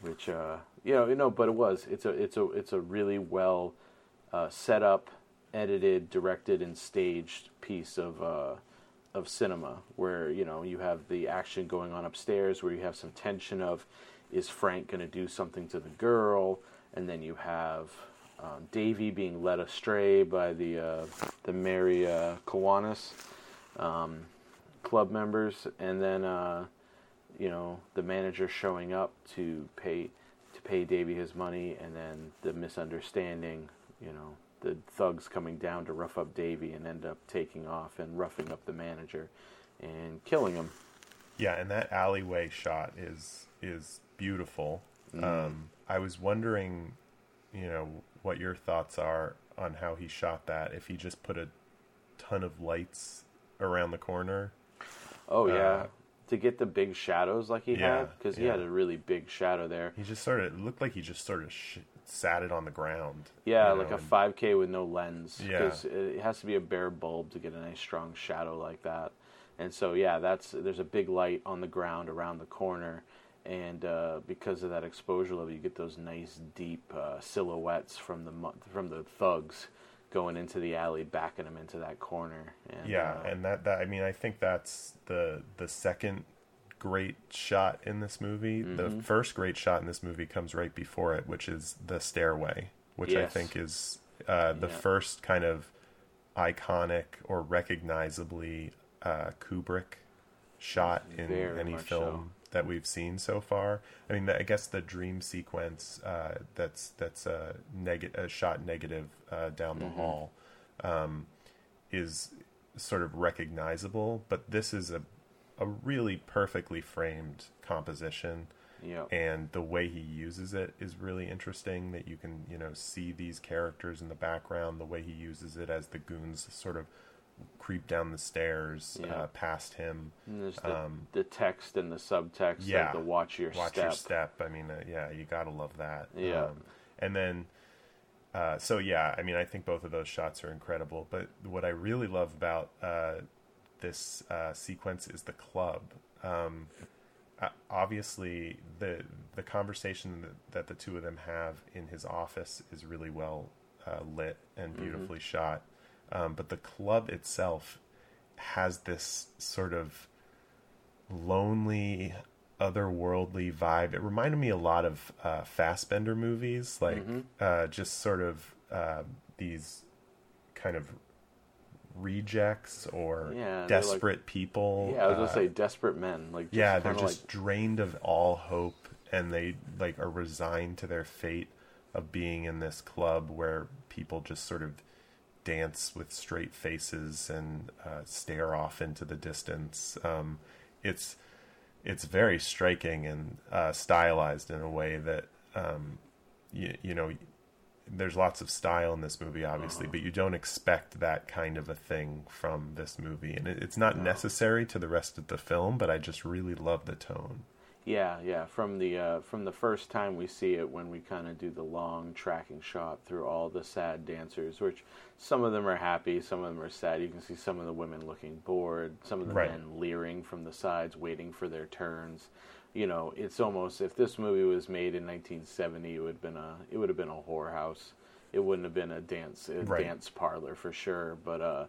which uh, you know, you know, but it was it's a it's a it's a really well uh, set up, edited, directed, and staged piece of. Uh, of cinema where you know you have the action going on upstairs where you have some tension of is frank going to do something to the girl? And then you have um, davy being led astray by the uh, the mary uh, Kiwanis, um, club members. And then uh, you know the manager showing up to pay to pay davy his money. And then the misunderstanding you know the thugs coming down to rough up Davy and end up taking off and roughing up the manager and killing him. Yeah, and that alleyway shot is is beautiful. Mm-hmm. Um, I was wondering, you know, what your thoughts are on how he shot that. If he just put a ton of lights around the corner. Oh yeah, Uh, to get the big shadows like he Yeah, had because he yeah. had a really big shadow there. He just sort of it looked like he just sort of sh- sat it on the ground. Yeah, you like a and- 5K with no lens Yeah. because it has to be a bare bulb to get a nice strong shadow like that. And so yeah, that's there's a big light on the ground around the corner, and uh, because of that exposure level, you get those nice deep uh, silhouettes from the from the thugs going into the alley, backing them into that corner. And, Yeah, uh, and that, that I mean I think that's the the second great shot in this movie. Mm-hmm. The first great shot in this movie comes right before it, which is the stairway, which I think is uh, the Yeah. first kind of iconic or recognizably uh, Kubrick shot in Very any film that we've seen so far. I mean, I guess the dream sequence uh, that's that's a neg- a shot negative uh, down the Mm-hmm. hall um, is sort of recognizable, but this is a a really perfectly framed composition yeah, and the way he uses it is really interesting that you can you know see these characters in the background the way he uses it as the goons sort of creep down the stairs Yeah. uh, past him. The, Um, the text and the subtext, yeah. like the watch your step Watch step. your step. I mean, uh, yeah, you gotta love that. Yeah. Um, and then, uh, so yeah, I mean, I think both of those shots are incredible. But what I really love about uh, this uh, sequence is the club. Um, uh, obviously, the the conversation that, that the two of them have in his office is really well uh, lit and beautifully shot. Um, but the club itself has this sort of lonely, otherworldly vibe. It reminded me a lot of uh, Fassbinder movies, like uh, just sort of uh, these kind of rejects or Yeah, they're like- desperate people. Yeah, I was uh, gonna say desperate men. Like just yeah, they're just like, drained of all hope, and they like are resigned to their fate of being in this club where people just sort of dance with straight faces and uh, stare off into the distance. Um, it's it's very striking and uh, stylized in a way that um, you, you know there's lots of style in this movie obviously but you don't expect that kind of a thing from this movie. And it, it's not necessary to the rest of the film but i just really love the tone Yeah, yeah. From the uh, from the first time we see it, when we kind of do the long tracking shot through all the sad dancers, which some of them are happy, some of them are sad. You can see some of the women looking bored, some of the Right. men leering from the sides, waiting for their turns. You know, it's almost if this movie was made in 1970, it would have been a it would have been a whorehouse. It wouldn't have been a dance a Right. dance parlor for sure. But uh,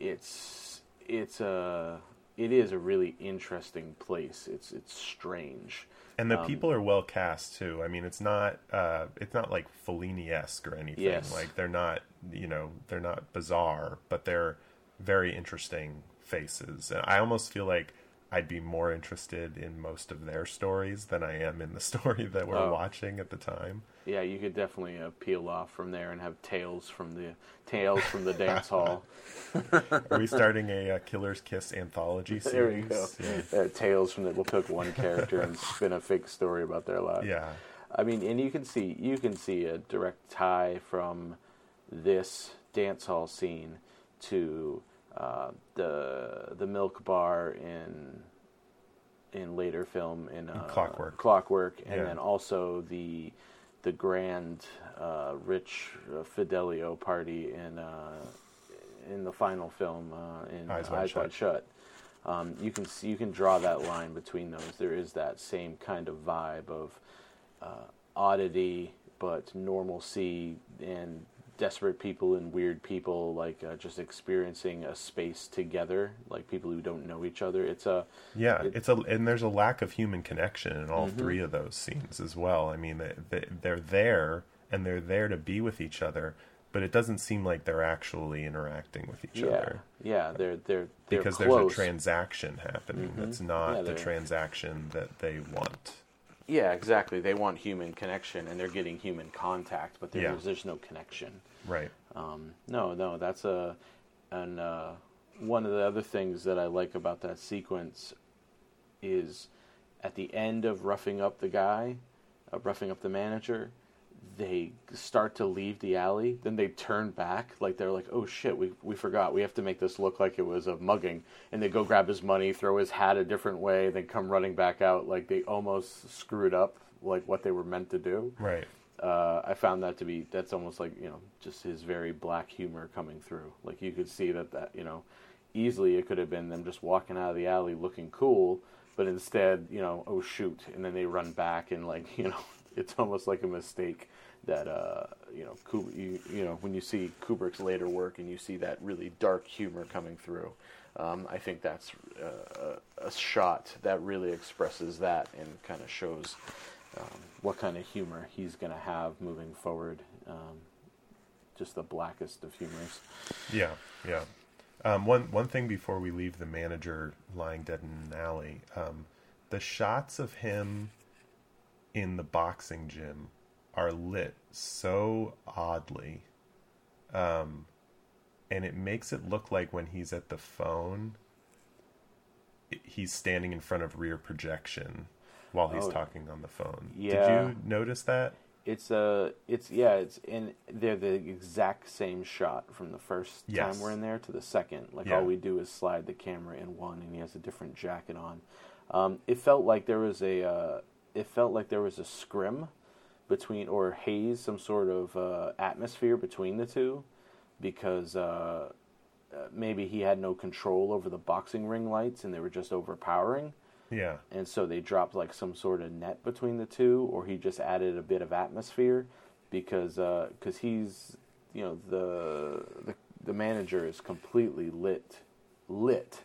it's it's a it is a really interesting place. It's it's strange. and the Um, people are well cast too i mean it's not uh it's not like fellini-esque or anything Yes. like they're not you know they're not bizarre but they're very interesting faces and i almost feel like i'd be more interested in most of their stories than i am in the story that we're Oh. watching at the time Yeah, you could definitely uh, peel off from there and have tales from the tales from the dance hall. Are we starting a uh, Killer's Kiss anthology series? There you go. Yeah. Uh, tales from the. We'll pick one character and spin a fake story about their life. yeah. I mean, and you can see you can see a direct tie from this dance hall scene to uh, the the milk bar in in later film in uh, Clockwork. Clockwork, and Yeah. then also the the grand uh, rich uh, Fidelio party in uh, in the final film uh, in Eyes Wide Shut. Shut. Um, you can see, you can draw that line between those. There is that same kind of vibe of uh, oddity, but normalcy and desperate people and weird people, like uh, just experiencing a space together, like people who don't know each other. It's a Yeah, It- it's a and there's a lack of human connection in all Mhm. three of those scenes as well. I mean, they, they, they're there and they're there to be with each other, but it doesn't seem like they're actually interacting with each yeah, other yeah. They're they're they're because close. there's a transaction happening Mhm. that's not Yeah, the transaction that they want. Yeah, exactly. They want human connection, and they're getting human contact, but there's Yeah. there's no connection. Right. Um, no, no, that's a, and uh, one of the other things that I like about that sequence is at the end of roughing up the guy, uh, roughing up the manager, they start to leave the alley. Then they turn back, like they're like, "Oh shit, we we forgot. We have to make this look like it was a mugging." And they go grab his money, throw his hat a different way, then come running back out, like they almost screwed up, like what they were meant to do Right. uh, I found that to be that's almost like you know just his very black humor coming through. Like you could see that that you know easily it could have been them just walking out of the alley looking cool, but instead you know oh shoot, and then they run back and like you know it's almost like a mistake that uh, you know you, you know when you see Kubrick's later work and you see that really dark humor coming through. Um, I think that's uh, a, a shot that really expresses that and kind of shows um, what kind of humor he's going to have moving forward. Um, just the blackest of humors. Yeah, yeah. Um, one one thing before we leave the manager lying dead in an alley, um, the shots of him in the boxing gym are lit so oddly, um, and it makes it look like when he's at the phone, he's standing in front of rear projection while he's Oh. talking on the phone. Yeah. Did you notice that? It's uh it's yeah, it's in they're the exact same shot from the first Yes. time we're in there to the second. Like Yeah. all we do is slide the camera in one and he has a different jacket on. Um, it felt like there was a uh, it felt like there was a scrim between or haze, some sort of uh, atmosphere between the two because uh, uh, maybe he had no control over the boxing ring lights and they were just overpowering Yeah. and so they dropped like some sort of net between the two, or he just added a bit of atmosphere because because he's you know the, the the manager is completely lit lit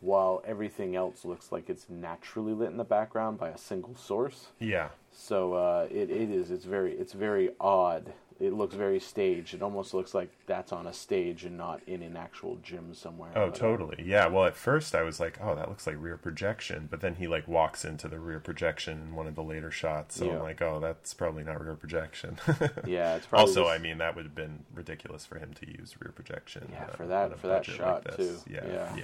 while everything else looks like it's naturally lit in the background by a single source. Yeah. So uh, it it is it's very it's very odd. It looks very staged. It almost looks like that's on a stage and not in an actual gym somewhere. Oh, uh, totally. Yeah. Well, at first I was like, "Oh, that looks like rear projection," but then he like walks into the rear projection in one of the later shots. So Yeah. I'm like, "Oh, that's probably not rear projection." Yeah, it's probably also, just- I mean, that would have been ridiculous for him to use rear projection. Yeah, uh, for that- for that shot, this. too. Yeah, Yeah.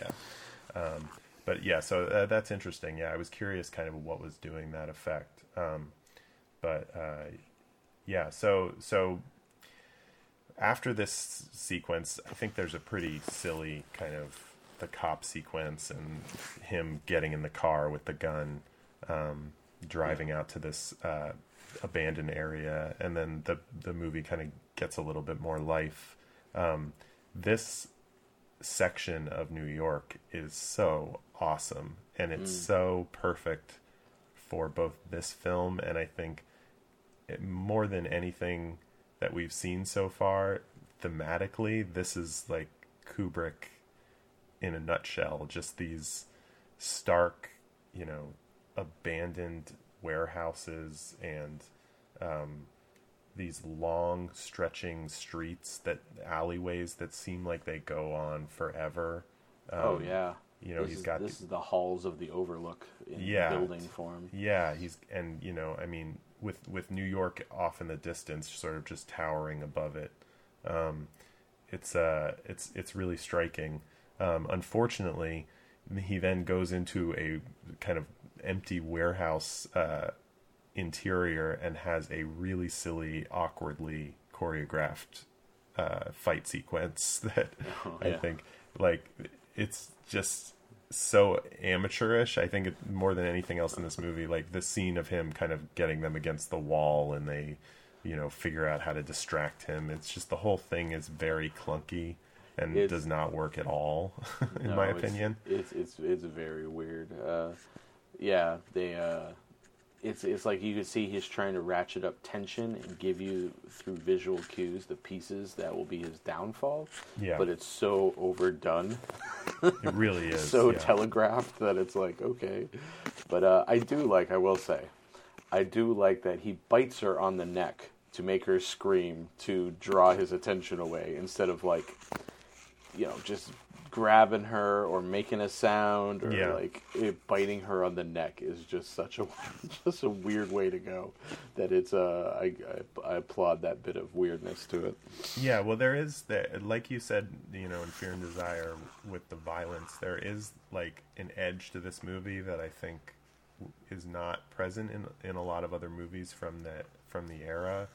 yeah. Um, but yeah, so uh, that's interesting. Yeah, I was curious, kind of what was doing that effect. Um, but uh, yeah, so so after this sequence, I think there's a pretty silly kind of the cop sequence and him getting in the car with the gun, um, driving out to this uh, abandoned area, and then the the movie kind of gets a little bit more life. Um, this section of New York is so awesome, and it's so perfect for both this film and I think more than anything that we've seen so far, thematically, this is like Kubrick in a nutshell. Just these stark, you know, abandoned warehouses and um, these long stretching streets that alleyways that seem like they go on forever. Um, Oh yeah. you know, this he's is, got this is the halls of the Overlook in Yeah. building form. Yeah, he's and you know, I mean, with with New York off in the distance, sort of just towering above it. Um, it's uh, it's it's really striking. Um, unfortunately, he then goes into a kind of empty warehouse uh, interior and has a really silly, awkwardly choreographed uh, fight sequence that I yeah. think like it's just so amateurish. I think it, more than anything else in this movie, like the scene of him kind of getting them against the wall and they, you know, figure out how to distract him. It's just the whole thing is very clunky and It's- does not work at all, in No, my it's- opinion. It's it's it's very weird. Uh, yeah, they. Uh, it's it's like you can see he's trying to ratchet up tension and give you through visual cues the pieces that will be his downfall. Yeah. But it's so overdone, It really is. so yeah. telegraphed that it's like okay. But uh, I do like. I will say, I do like that he bites her on the neck to make her scream to draw his attention away instead of like you know, just grabbing her or making a sound or Yeah. like it, biting her on the neck is just such a just a weird way to go. That it's uh, I, I I applaud that bit of weirdness to it. Yeah, well, there is that, like you said, you know, in Fear and Desire with the violence, there is like an edge to this movie that I think is not present in in a lot of other movies from that from the era.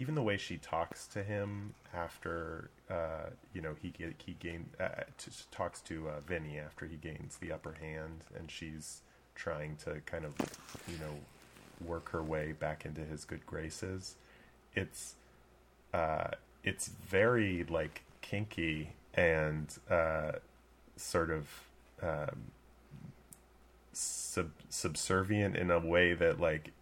Even the way she talks to him after, uh, you know, he get, he gain uh, t- talks to uh, Vinny after he gains the upper hand, and she's trying to kind of, you know, work her way back into his good graces. It's uh, it's very like kinky and uh, sort of um, sub- subservient in a way that like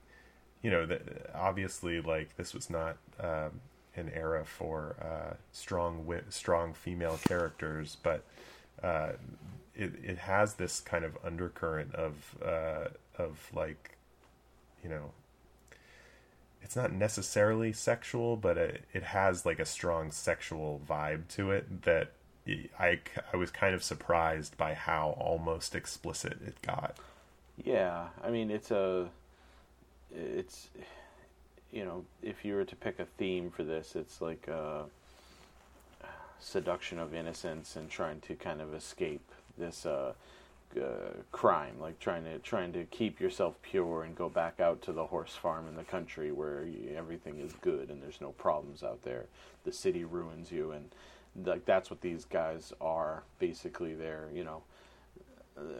you know that obviously like this was not um, an era for uh, strong wi- strong female characters, but uh, it it has this kind of undercurrent of uh, of like you know it's not necessarily sexual, but it, it has like a strong sexual vibe to it that I, I was kind of surprised by how almost explicit it got. Yeah, I mean it's a it's you know if you were to pick a theme for this, it's like uh, seduction of innocence and trying to kind of escape this uh, uh, crime, like trying to trying to keep yourself pure and go back out to the horse farm in the country where everything is good and there's no problems out there. The city ruins you, and like that's what these guys are. Basically, they're you know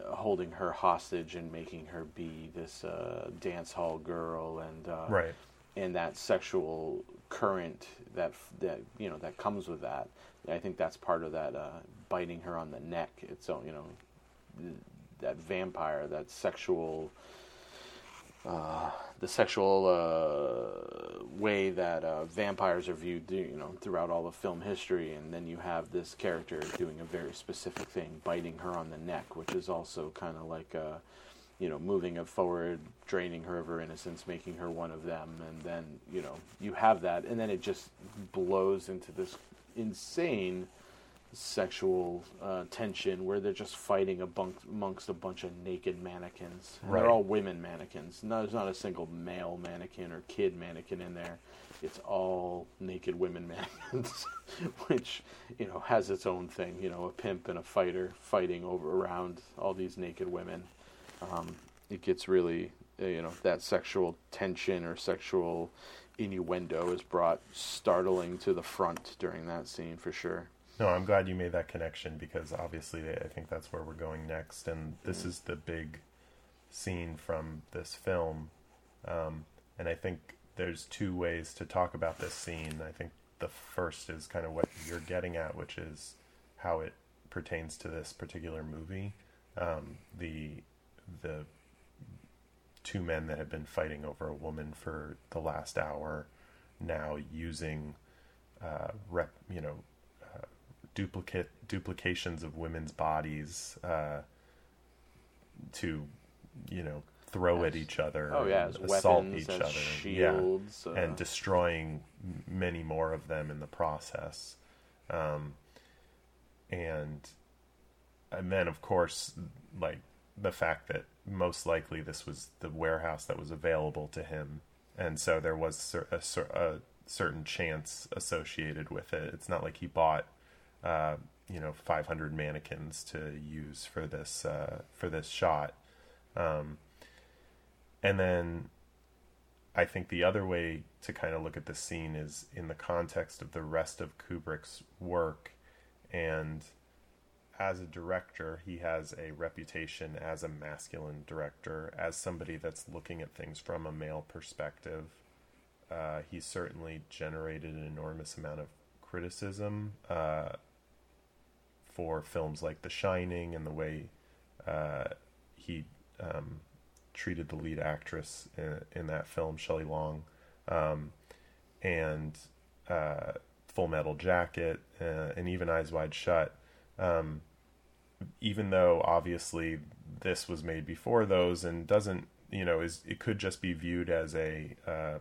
holding her hostage and making her be this uh, dance hall girl and uh, Right. and that sexual current that that you know that comes with that. I think that's part of that uh, biting her on the neck. It's you know that vampire, that sexual, uh, the sexual uh, way that uh, vampires are viewed, you know, throughout all of film history. And then you have this character doing a very specific thing, biting her on the neck, which is also kind of like. Uh, you know, moving it forward, draining her of her innocence, making her one of them, and then you know you have that, and then it just blows into this insane sexual uh, tension where they're just fighting amongst a bunch of naked mannequins. Right. They're all women mannequins. No, there's not a single male mannequin or kid mannequin in there. It's all naked women mannequins, which you know has its own thing. You know, a pimp and a fighter fighting over around all these naked women um, it gets really uh, you know that sexual tension or sexual innuendo is brought startling to the front during that scene for sure. No, I'm glad you made that connection because obviously I think that's where we're going next, and this is the big scene from this film. Um, and I think there's two ways to talk about this scene. I think the first is kind of what you're getting at, which is how it pertains to this particular movie. Um, the the two men that have been fighting over a woman for the last hour now using uh, rep, you know, duplicate duplications of women's bodies uh, to, you know, throw at each other, Oh yeah, assault each other, shields, yeah, uh, and destroying many more of them in the process. Um, and and then of course, like the fact that most likely this was the warehouse that was available to him, and so there was cer- a, a certain chance associated with it. It's not like he bought, uh, you know, 500 mannequins to use for this uh, for this shot. Um, and then I think the other way to kind of look at this scene is in the context of the rest of Kubrick's work. And as a director, he has a reputation as a masculine director, as somebody that's looking at things from a male perspective. Uh, he certainly generated an enormous amount of criticism uh, for films like The Shining and the way uh, he um, treated the lead actress in, in that film, Shelley Long, um, and uh, Full Metal Jacket, uh, and even Eyes Wide Shut. Um, even though obviously this was made before those and doesn't, you know, is it could just be viewed as a uh,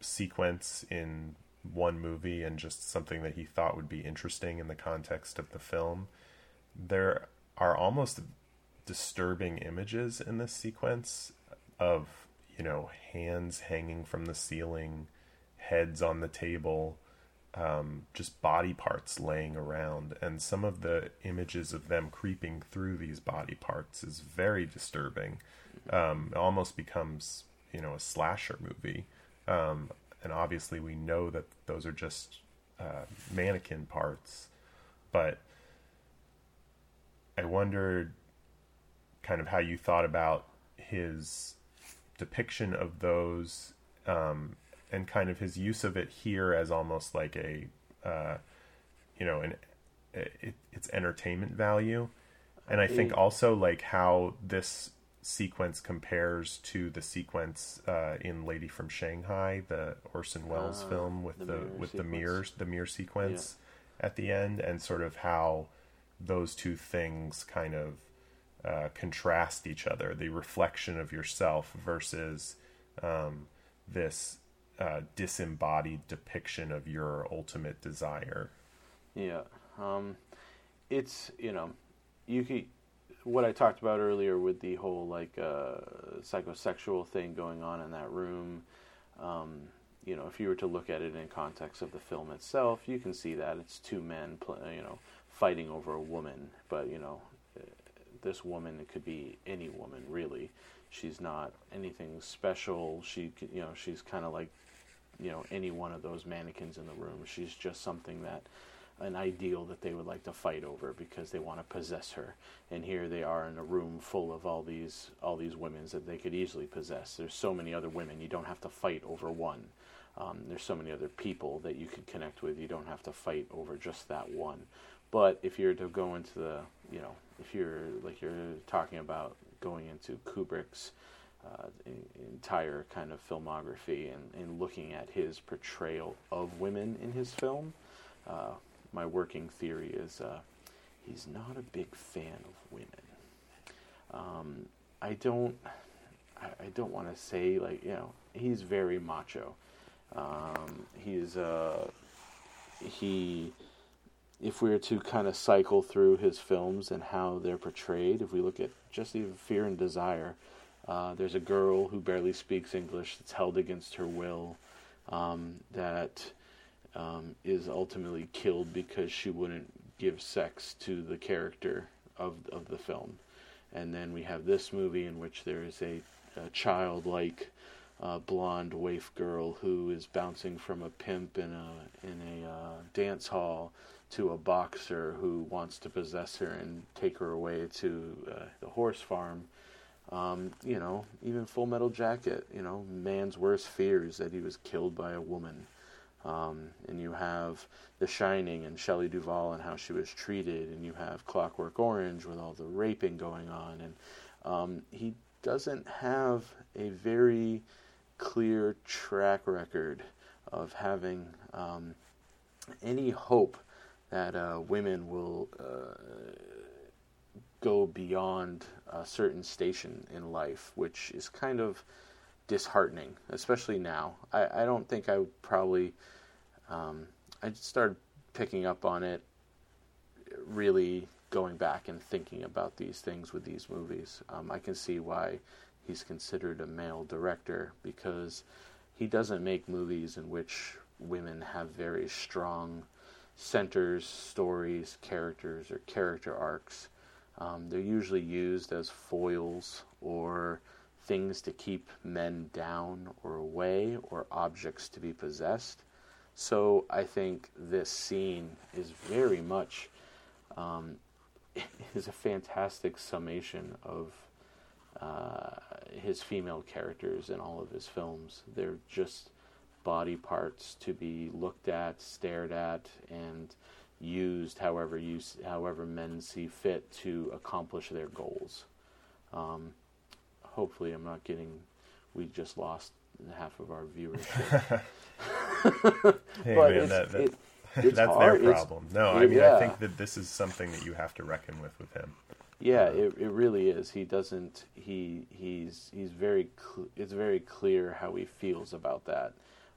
sequence in one movie and just something that he thought would be interesting in the context of the film. There are almost disturbing images in this sequence of you know hands hanging from the ceiling heads on the table um, just body parts laying around and some of the images of them creeping through these body parts is very disturbing um, it almost becomes you know a slasher movie um, and obviously we know that those are just uh, mannequin parts but i wondered kind of how you thought about his depiction of those um, and kind of his use of it here as almost like a uh, you know an it, it's entertainment value and i think Mm. also like how this sequence compares to the sequence uh, in lady from shanghai the orson welles Ah, film with the the, with the sequence. mirrors the mirror sequence at the end and sort of how those two things kind of uh, contrast each other the reflection of yourself versus um, this uh, disembodied depiction of your ultimate desire Yeah. Um, it's, you know, you could, what I talked about earlier with the whole, like, uh, psychosexual thing going on in that room, um, you know, if you were to look at it in context of the film itself, you can see that it's two men, pl- you know, fighting over a woman, but, you know, uh, this woman. It could be any woman, really. She's not anything special. She, you know, she's kind of like, you know, any one of those mannequins in the room. She's just something that, an ideal that they would like to fight over because they want to possess her. And here they are in a room full of all these all these women that they could easily possess. There's so many other women. You don't have to fight over one. Um, there's so many other people that you could connect with. You don't have to fight over just that one. But if you're to go into the, you know, if you're like you're talking about going into Kubrick's uh, en- entire kind of filmography and, and looking at his portrayal of women in his film, uh, my working theory is uh, he's not a big fan of women. Um, I don't, I, I don't want to say like you know he's very macho. Um, he's uh, he if we were to kind of cycle through his films and how they're portrayed, if we look at just even Fear and Desire, uh, there's a girl who barely speaks English that's held against her will, um, that um, is ultimately killed because she wouldn't give sex to the character of of the film, and then we have this movie in which there is a, a childlike uh, blonde waif girl who is bouncing from a pimp in a in a uh, dance hall to a boxer who wants to possess her and take her away to uh, the horse farm. Um, you know, even Full Metal Jacket. You know, man's worst fear is that he was killed by a woman. Um, and you have The Shining and Shelley Duvall and how she was treated, and you have Clockwork Orange with all the raping going on, and um, he doesn't have a very clear track record of having um, any hope that uh, women will uh, go beyond a certain station in life, which is kind of disheartening, especially now. I, I don't think I would probably. Um, I started picking up on it, really going back and thinking about these things with these movies. Um, I can see why he's considered a male director because he doesn't make movies in which women have very strong centers, stories, characters, or character arcs. Um, they're usually used as foils or things to keep men down or away or objects to be possessed. So I think this scene is very much um, is a fantastic summation of uh, his female characters in all of his films. They're just body parts to be looked at, stared at, and used however you however men see fit to accomplish their goals. Um, hopefully, I'm not getting. We just lost half of our viewership. Hey, But man, it's- that, that, it- it's that's hard. their It's- problem. no, I mean, yeah. I think that this is something that you have to reckon with with him. Yeah, it it really is. He doesn't. He he's he's very. Cl- it's very clear how he feels about that.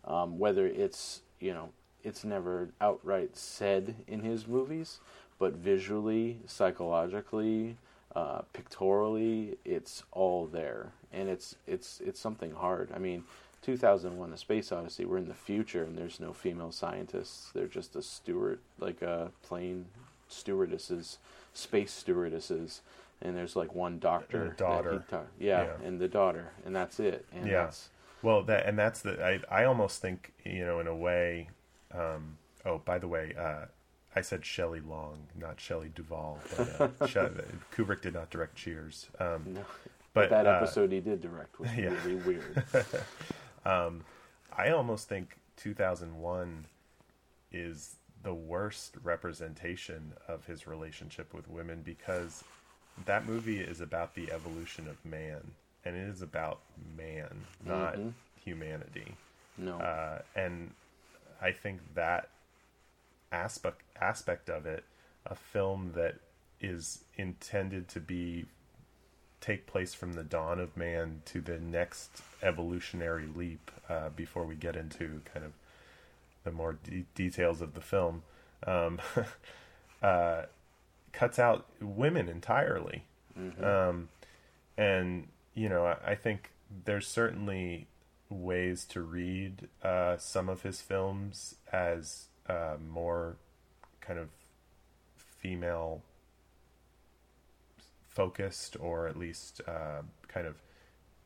Um, whether it's you know it's never outright said in his movies, but visually, psychologically, uh, pictorially, it's all there, and it's it's it's something hard. I mean, 2001: The Space Odyssey. We're in the future, and there's no female scientists. They're just a steward, like a plane stewardesses, space stewardesses, and there's like one doctor. And daughter. ta- yeah, Yeah. and the daughter, and that's it. And Yeah. that's Well, that and that's the I I almost think you know in a way. Um, oh, by the way, uh, I said Shelley Long, not Shelley Duvall. But, uh, Kubrick did not direct Cheers. Um, no. but that uh, episode he did direct was yeah. really weird. I almost think 2001 is the worst representation of his relationship with women because that movie is about the evolution of man and it is about man, not Mhm. humanity. No, Uh, and I think that aspect aspect of it, a film that is intended to be take place from the dawn of man to the next evolutionary leap uh, before we get into kind of the more de- details of the film um, uh, cuts out women entirely. Um, and you know I, I think there's certainly ways to read uh, some of his films as uh, more kind of female focused or at least uh, kind of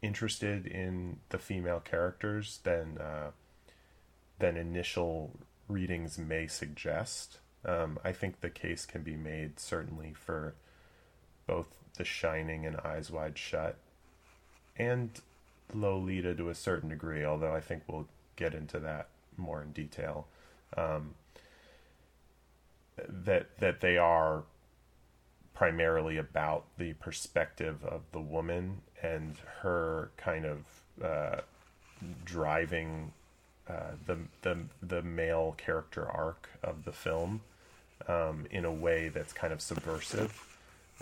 interested in the female characters than uh, than initial readings may suggest. Um, I think the case can be made certainly for both The Shining and Eyes Wide Shut, and Lolita to a certain degree. Although I think we'll get into that more in detail. Um, that that they are primarily about the perspective of the woman and her kind of uh, driving uh, the the the male character arc of the film um, in a way that's kind of subversive.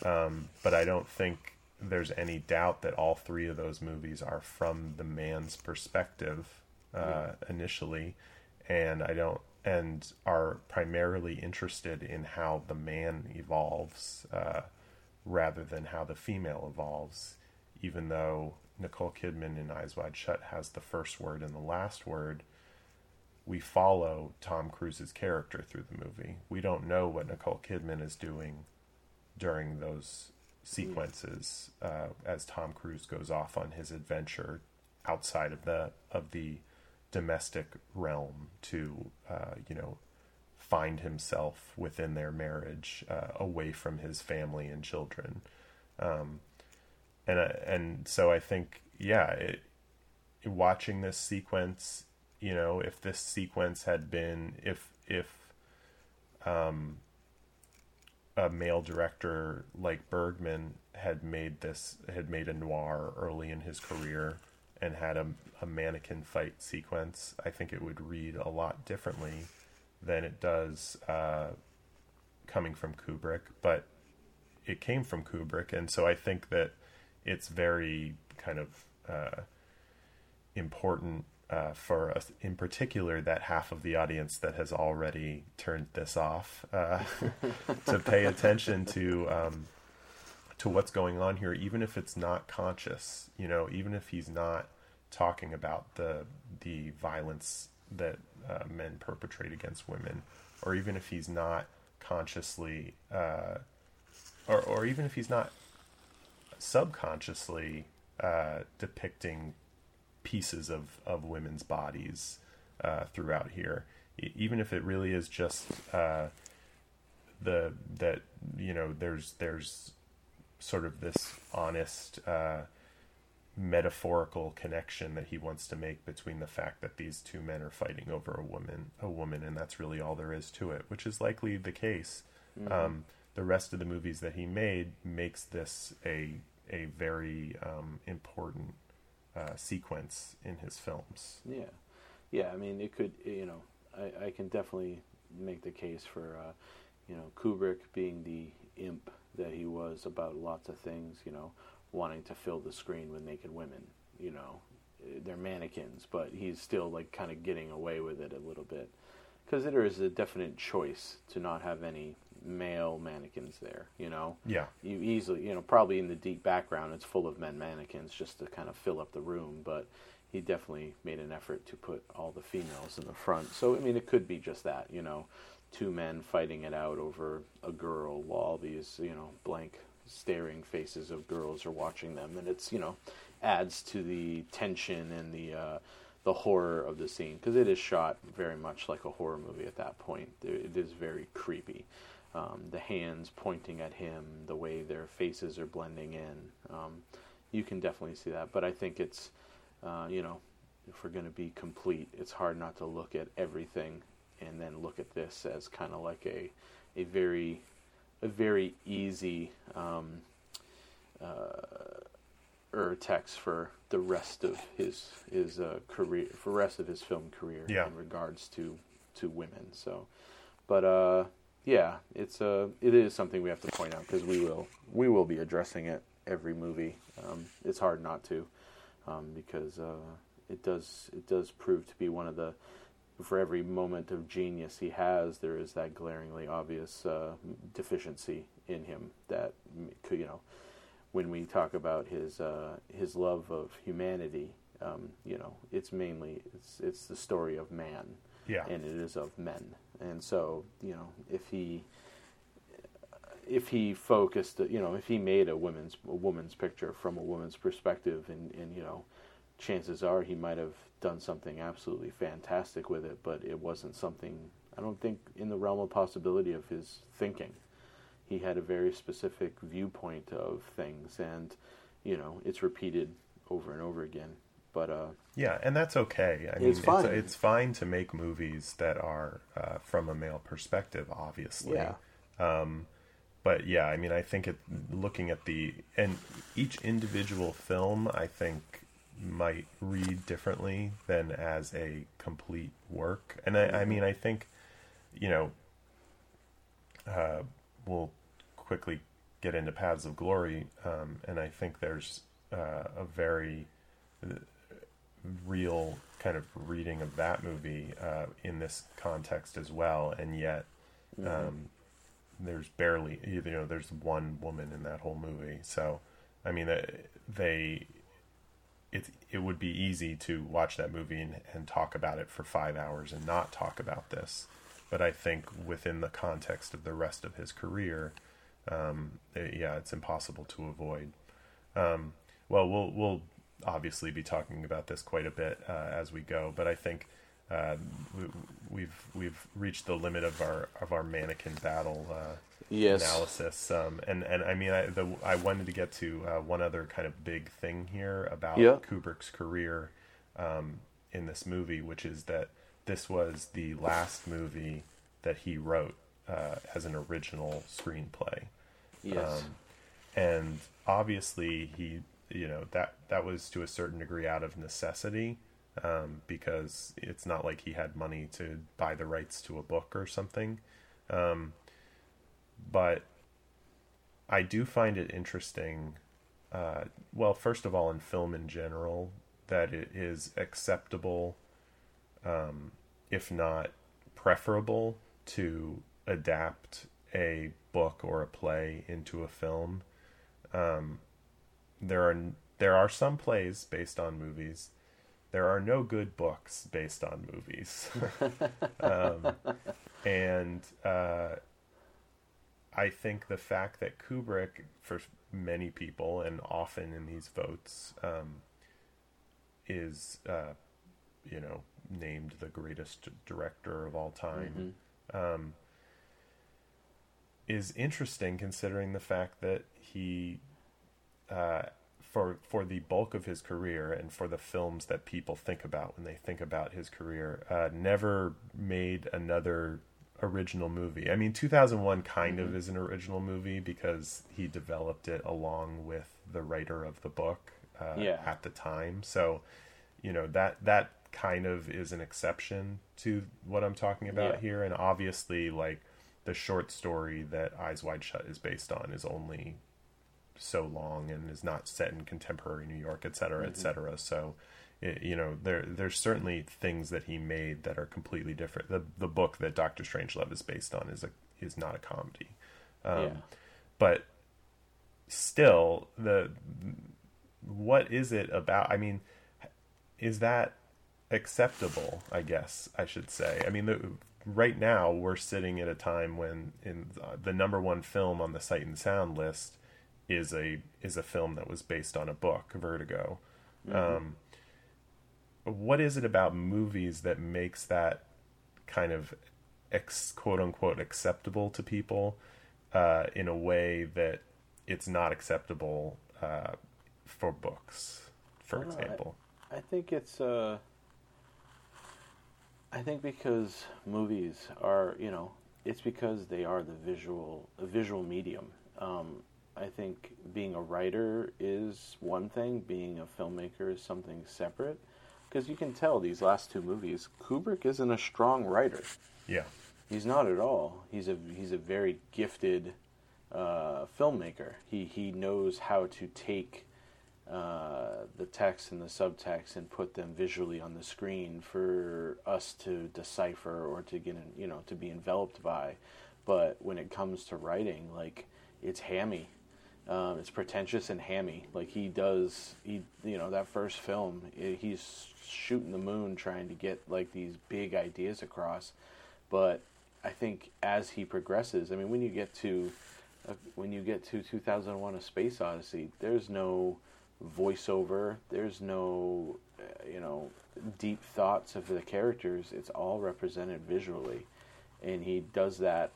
Um, but I don't think there's any doubt that all three of those movies are from the man's perspective uh, yeah. initially, and I don't and are primarily interested in how the man evolves uh, rather than how the female evolves, even though Nicole Kidman in Eyes Wide Shut has the first word and the last word. We follow Tom Cruise's character through the movie. We don't know what Nicole Kidman is doing during those sequences uh, as Tom Cruise goes off on his adventure outside of the of the domestic realm to uh, you know find himself within their marriage uh, away from his family and children. Um, and uh, and so I think yeah it, watching this sequence you know if this sequence had been if if um, a male director like Bergman had made this had made a noir early in his career and had a, a mannequin fight sequence, I think it would read a lot differently than it does uh, coming from Kubrick. But it came from Kubrick, and so I think that it's very kind of uh, important uh, for us, in particular, that half of the audience that has already turned this off, uh, to pay attention to um, to what's going on here, even if it's not conscious. You know, even if he's not talking about the the violence that uh, men perpetrate against women, or even if he's not consciously, uh, or or even if he's not subconsciously uh, depicting pieces of of women's bodies uh, throughout here, even if it really is just uh, the that you know there's there's sort of this honest uh, metaphorical connection that he wants to make between the fact that these two men are fighting over a woman, a woman, and that's really all there is to it, which is likely the case. Mm-hmm. Um, the rest of the movies that he made makes this a a very um, important uh, sequence in his films. Yeah, yeah. I mean, it could. You know, I, I can definitely make the case for uh, you know Kubrick being the imp that he was about lots of things, you know, wanting to fill the screen with naked women, you know. Eh, they're mannequins, but he's still like kind of getting away with it a little bit. Because there is a definite choice to not have any male mannequins there, you know? Yeah. You easily, you know, probably in the deep background it's full of men mannequins just to kind of fill up the room, but he definitely made an effort to put all the females in the front. So, I mean, it could be just that, you know two men fighting it out over a girl while all these, you know, blank staring faces of girls are watching them, and it's you know adds to the tension and the uh, the horror of the scene because it is shot very much like a horror movie at that point. It is very creepy. Um, the hands pointing at him, the way their faces are blending in, um, you can definitely see that. But I think it's uh, you know if we're going to be complete, it's hard not to look at everything and then look at this as kind of like a a very a very easy um, uh, text for the rest of his his uh, career for the rest of his film career yeah. in regards to to women. So, but uh, yeah, it's uh, it is something we have to point out because we will we will be addressing it every movie. Um, it's hard not to um, because uh, it does it does prove to be one of the for every moment of genius he has, there is that glaringly obvious uh, deficiency in him that you know. When we talk about his uh, his love of humanity, um, you know, it's mainly it's it's the story of man, yeah, and it is of men. And so, you know, if he if he focused, you know, if he made a women's a woman's picture from a woman's perspective, and and you know, chances are he might have done something absolutely fantastic with it, but it wasn't something I don't think in the realm of possibility of his thinking. He had a very specific viewpoint of things, and you know, it's repeated over and over again. But uh, yeah, and that's okay. I mean, It's fine. It's, it's fine to make movies that are uh, from a male perspective, obviously. Yeah. Um, but yeah, I mean, I think it, looking at the and each individual film, I think might read differently than as a complete work. And I, I mean, I think you know, uh, we'll quickly get into Paths of Glory, um, and I think there's uh, a very uh, real kind of reading of that movie uh, in this context as well, and yet um, there's barely you know there's one woman in that whole movie. So I mean uh, they it it would be easy to watch that movie and, and talk about it for five hours and not talk about this. But I think within the context of the rest of his career, um, it- yeah, it's impossible to avoid. Um, well, we'll we'll obviously be talking about this quite a bit uh, as we go, but I think uh, we, we've we've reached the limit of our of our mannequin battle uh, Yes. analysis. Um, and and I mean, I the, I wanted to get to uh, one other kind of big thing here about Yeah. Kubrick's career um, in this movie, which is that this was the last movie that he wrote uh, as an original screenplay yes, um, and obviously he you know that that was to a certain degree out of necessity um, because it's not like he had money to buy the rights to a book or something um, but I do find it interesting uh, well first of all in film in general that it is acceptable um, if not preferable to adapt a book or a play into a film. Um, there are there are some plays based on movies. There are no good books based on movies, um, and uh, I think the fact that Kubrick, for many people and often in these votes, um, is uh, you know named the greatest director of all time um, is interesting considering the fact that he uh, for for the bulk of his career and for the films that people think about when they think about his career uh, never made another original movie i mean 2001 kind of is an original movie because he developed it along with the writer of the book uh, Yeah. at the time so you know that that kind of is an exception to what I'm talking about Yeah. here and obviously like the short story that Eyes Wide Shut is based on is only so long and is not set in contemporary New York et cetera et cetera. So it, you know there there's certainly things that he made that are completely different. The the book that Doctor Strangelove is based on is a is not a comedy. Um, yeah, but still the what is it about i mean is that acceptable i guess i should say? I mean the, right now we're sitting at a time when in the number one film on the sight and sound list is a is a film that was based on a book vertigo um, what is it about movies that makes that kind of ex, quote unquote acceptable to people uh, in a way that it's not acceptable uh, for books, for don't I- example. I think it's uh I think because movies are, you know, it's because they are the visual a visual medium. Um, I think being a writer is one thing, being a filmmaker is something separate. Because you can tell these last two movies, Kubrick isn't a strong writer. Yeah, He's not at all. He's a he's a very gifted uh, filmmaker. He he knows how to take uh, the text and the subtext and put them visually on the screen for us to decipher or to get in, you know to be enveloped by. But when it comes to writing, like it's hammy. Um, it's pretentious and hammy. Like he does, he you know that first film, i he's shooting the moon trying to get like these big ideas across. But I think as he progresses, I mean, when you get to uh, when you get to 2001: A Space Odyssey, there's no voiceover. There's no, uh, you know, deep thoughts of the characters. It's all represented visually, and he does that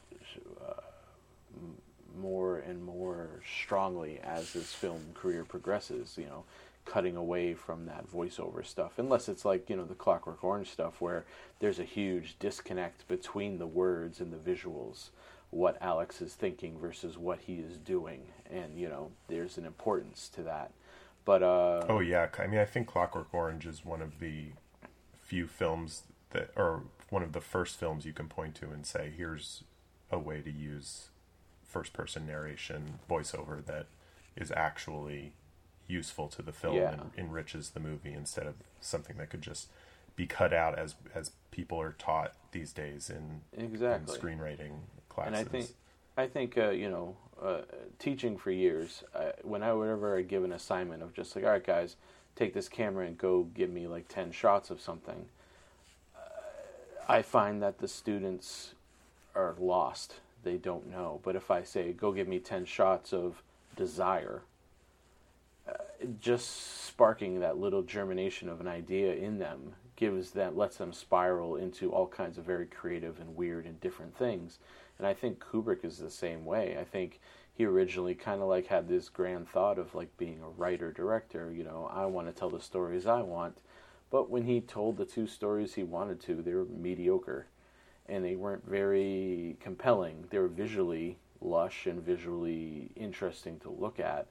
more and more strongly as his film career progresses. You know, cutting away from that voiceover stuff, unless it's like you know the Clockwork Orange stuff, where there's a huge disconnect between the words and the visuals. What Alex is thinking versus what he is doing, and you know, there's an importance to that. But uh, Oh yeah, I mean I think Clockwork Orange is one of the few films that, or one of the first films you can point to and say, here's a way to use first-person narration voiceover that is actually useful to the film Yeah. and enriches the movie instead of something that could just be cut out as as people are taught these days in, in exactly. screenwriting classes. And I think, I think uh, you know, uh, teaching for years, uh, when I whenever I give an assignment of just like, all right, guys, take this camera and go give me like ten shots of something. Uh, I find that the students are lost; they don't know. But if I say, go give me ten shots of desire, uh, just sparking that little germination of an idea in them gives that lets them spiral into all kinds of very creative and weird and different things. And I think Kubrick is the same way. I think he originally kind of like had this grand thought of like being a writer director, you know, I want to tell the stories I want. But when he told the two stories he wanted to, they were mediocre and they weren't very compelling. They were visually lush and visually interesting to look at,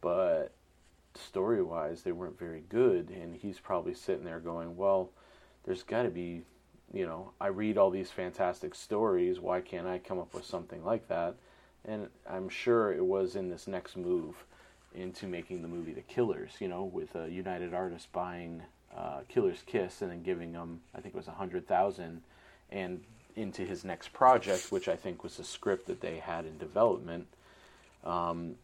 but story wise, they weren't very good. And he's probably sitting there going, Well, there's got to be, you know, I read all these fantastic stories. Why can't I come up with something like that? And I'm sure it was in this next move into making the movie The Killers, you know, with a United Artists buying uh, Killer's Kiss and then giving them, I think it was a hundred thousand, and into his next project, which I think was a script that they had in development. Um,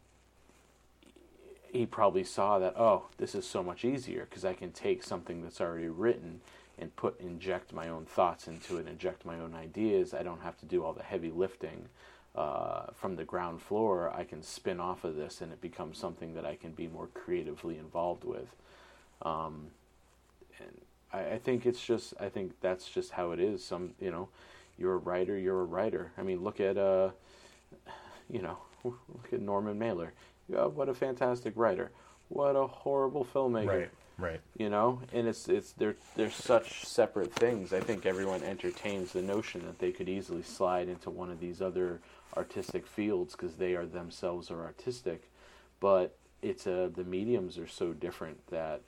he probably saw that oh this is so much easier because i can take something that's already written and put inject my own thoughts into it inject my own ideas. I don't have to do all the heavy lifting uh, from the ground floor. I can spin off of this and it becomes something that i can be more creatively involved with. Um, and I, I think it's just i think that's just how it is. Some you know you're a writer you're a writer i mean look at uh you know look at norman mailer yeah, what a fantastic writer. What a horrible filmmaker. right, right. You know, and it's it's they're they're such separate things. I think everyone entertains the notion that they could easily slide into one of these other artistic fields because they are themselves are artistic, but it's uh, the mediums are so different that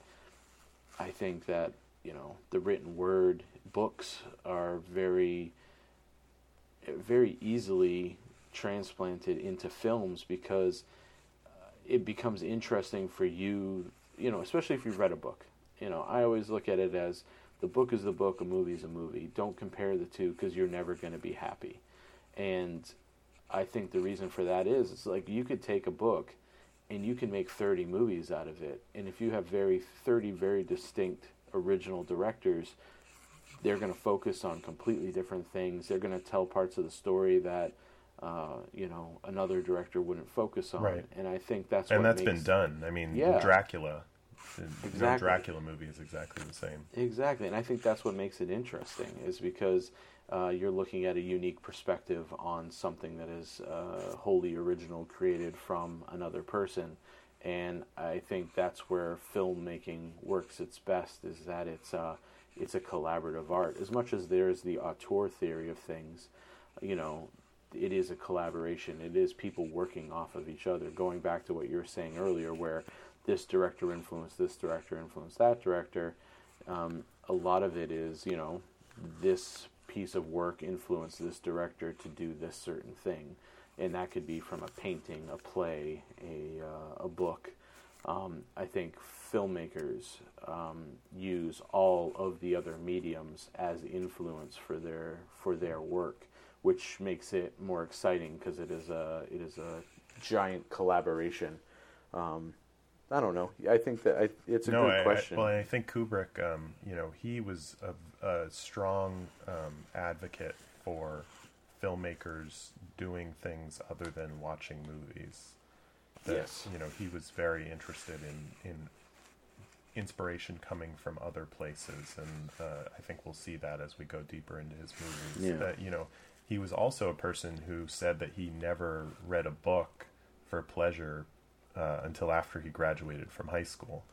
I think that you know the written word books are very very easily transplanted into films because uh, it becomes interesting for you, you know, especially if you've read a book. You know, I always look at it as the book is the book, a movie is a movie. Don't compare the two because you're never going to be happy. And I think the reason for that is it's like you could take a book and you can make 30 movies out of it. And if you have very 30 very distinct original directors, they're going to focus on completely different things. They're going to tell parts of the story that uh, you know another director wouldn't focus on. Right. And I think that's And that's makes, been done. I mean, Yeah. Dracula. The no Dracula movie is exactly the same. Exactly, and I think that's what makes it interesting, is because uh, you're looking at a unique perspective on something that is uh, wholly original, created from another person, and I think that's where filmmaking works its best. Is that it's uh, it's a collaborative art. As much as there's the auteur theory of things, you know, it is a collaboration. It is people working off of each other. Going back to what you were saying earlier, where this director influenced this director, influenced that director. Um, a lot of it is, you know, this piece of work influenced this director to do this certain thing, and that could be from a painting, a play, a uh, a book. Um, I think filmmakers um, use all of the other mediums as influence for their for their work, which makes it more exciting because it is a it is a giant collaboration. Um, I don't know. I think that I, it's a no, good I, question. I, well, I think Kubrick, um, you know, he was a, a strong um, advocate for filmmakers doing things other than watching movies. That, Yes. You know, he was very interested in in inspiration coming from other places, and uh, I think we'll see that as we go deeper into his movies. Yeah. That you know, he was also a person who said that he never read a book for pleasure uh, until after he graduated from high school.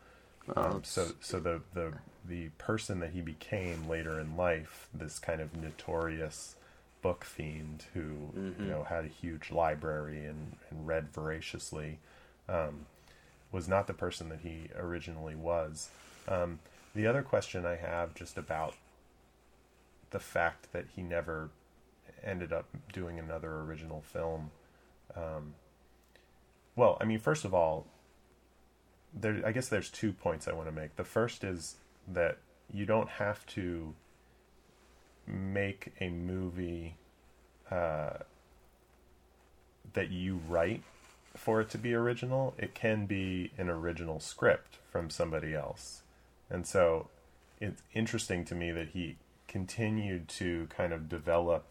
Oh, Um, so, so the, the the person that he became later in life, this kind of notorious book fiend who Mhm. you know had a huge library and, and read voraciously, um, was not the person that he originally was. Um, the other question I have just about the fact that he never ended up doing another original film. Um, well, I mean, first of all, there. I guess there's two points I want to make. The first is that you don't have to make a movie uh, that you write for it to be original. It can be an original script from somebody else, and so it's interesting to me that he continued to kind of develop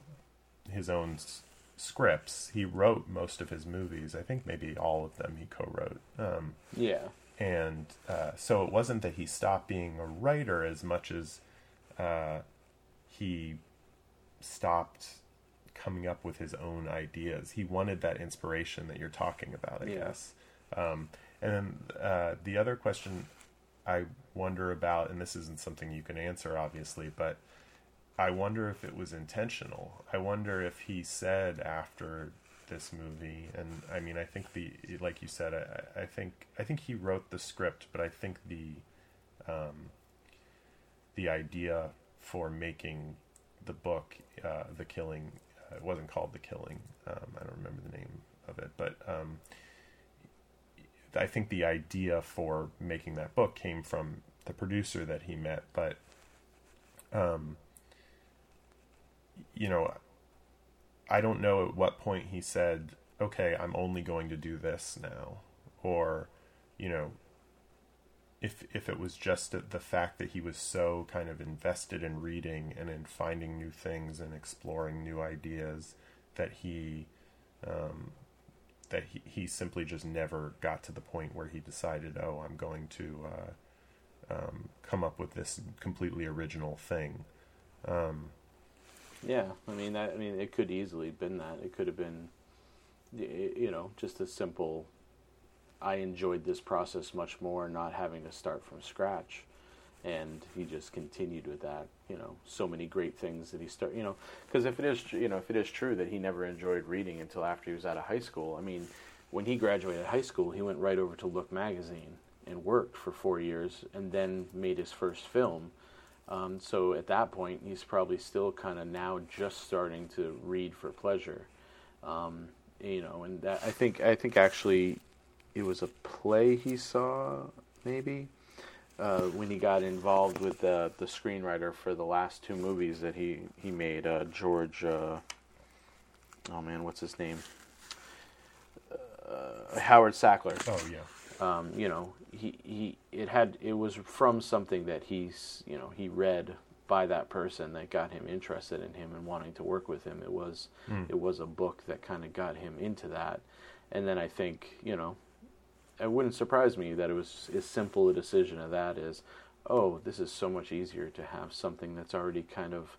his own s- scripts. He wrote most of his movies. I think maybe all of them he co-wrote. Um, yeah. and uh, so it wasn't that he stopped being a writer as much as uh, he stopped coming up with his own ideas. He wanted that inspiration that you're talking about, I Yeah. guess. Um, and then uh, the other question I wonder about, and this isn't something you can answer, obviously, but I wonder if it was intentional. I wonder if he said after this movie, and I mean, I think the like you said, I, I think I think he wrote the script, but I think the um, the idea for making the book, uh, the killing, it wasn't called the killing. Um, I don't remember the name of it, but um, I think the idea for making that book came from the producer that he met, but um, you know, I don't know at what point he said, "Okay, I'm only going to do this now," or you know, if if it was just the- fact that he was so kind of invested in reading and in finding new things and exploring new ideas that he um, that he, he simply just never got to the point where he decided, "Oh, I'm going to uh, um, come up with this completely original thing." Um, Yeah, I mean that. I mean, it could easily have been that. It could have been, you know, just a simple. I enjoyed this process much more, not having to start from scratch, and he just continued with that. You know, so many great things that he started, You know, because if it is, you know, if it is true that he never enjoyed reading until after he was out of high school. I mean, when he graduated high school, he went right over to Look magazine and worked for four years, and then made his first film. Um, so at that point, he's probably still kind of now just starting to read for pleasure, um, you know. And that, I think I think actually, it was a play he saw maybe uh, when he got involved with the the screenwriter for the last two movies that he he made. Uh, George, uh, oh man, what's his name? Uh, Howard Sackler oh yeah. um, you know, he, he it had it was from something that he's you know he read by that person that got him interested in him and wanting to work with him. It was Mm. it was a book that kind of got him into that, and then I think you know, it wouldn't surprise me that it was as simple a decision of that is, oh, this is so much easier to have something that's already kind of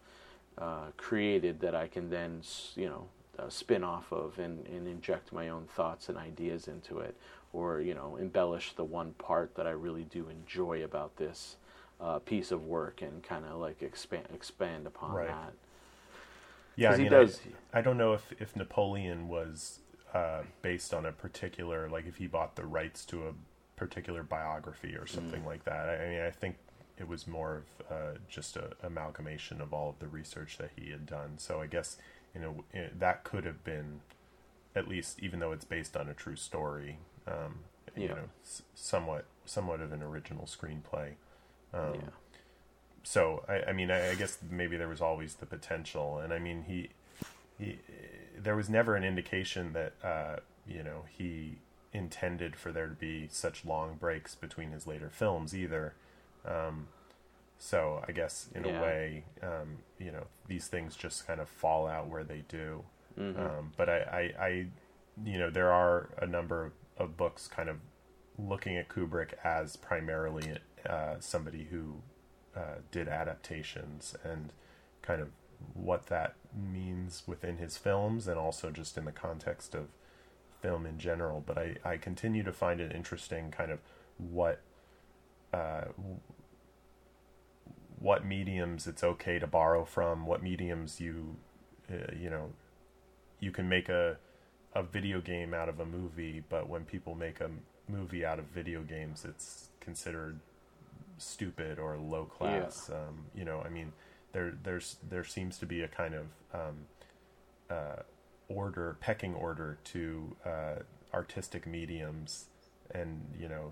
uh, created that I can then you know uh, spin off of and, and inject my own thoughts and ideas into it, or you know embellish the one part that I really do enjoy about this uh, piece of work and kind of like expand expand upon Right. that. Yeah, I he does- I, I don't know if, if Napoleon was uh, based on a particular, like if he bought the rights to a particular biography or something like that. I, I mean, I think it was more of uh, just a amalgamation of all of the research that he had done. So I guess you know that could have been, at least even though it's based on a true story, um, you know, s- somewhat somewhat of an original screenplay. Um, yeah. so I, I mean I, I guess maybe there was always the potential and i mean he he there was never an indication that uh you know he intended for there to be such long breaks between his later films either um so i guess in Yeah. a way um you know these things just kind of fall out where they do. Mm-hmm. Um, but I, I, I, you know, there are a number of, of books kind of looking at Kubrick as primarily uh, somebody who uh, did adaptations and kind of what that means within his films and also just in the context of film in general. But I, I continue to find it interesting kind of what uh, what mediums it's okay to borrow from, what mediums you uh, you know you can make a a video game out of a movie, but when people make a movie out of video games, it's considered stupid or low class. Yeah. Um, you know, I mean, there there's there seems to be a kind of um, uh, order, pecking order to uh, artistic mediums, and you know,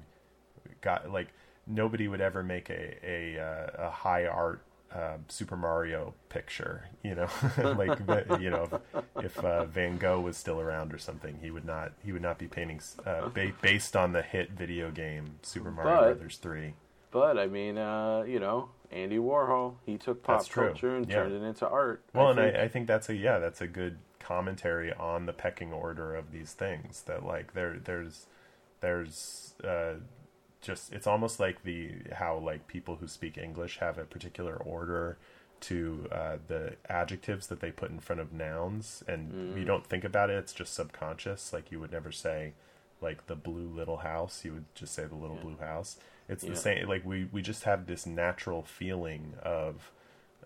got like nobody would ever make a a, uh, a high art uh, Super Mario picture, you know, like you know, if, if uh, Van Gogh was still around or something, he would not he would not be painting uh, ba- based on the hit video game Super Mario but, Brothers Three. But I mean, uh, you know, Andy Warhol, he took pop culture and yeah. turned it into art. Well, I and I, I think that's a yeah, that's a good commentary on the pecking order of these things. That like there there's there's uh, just it's almost like the how like people who speak English have a particular order to uh, the adjectives that they put in front of nouns, and mm. you don't think about it. It's just subconscious. Like you would never say like the blue little house. You would just say the little yeah. blue house. It's yeah. the same. Like we we just have this natural feeling of.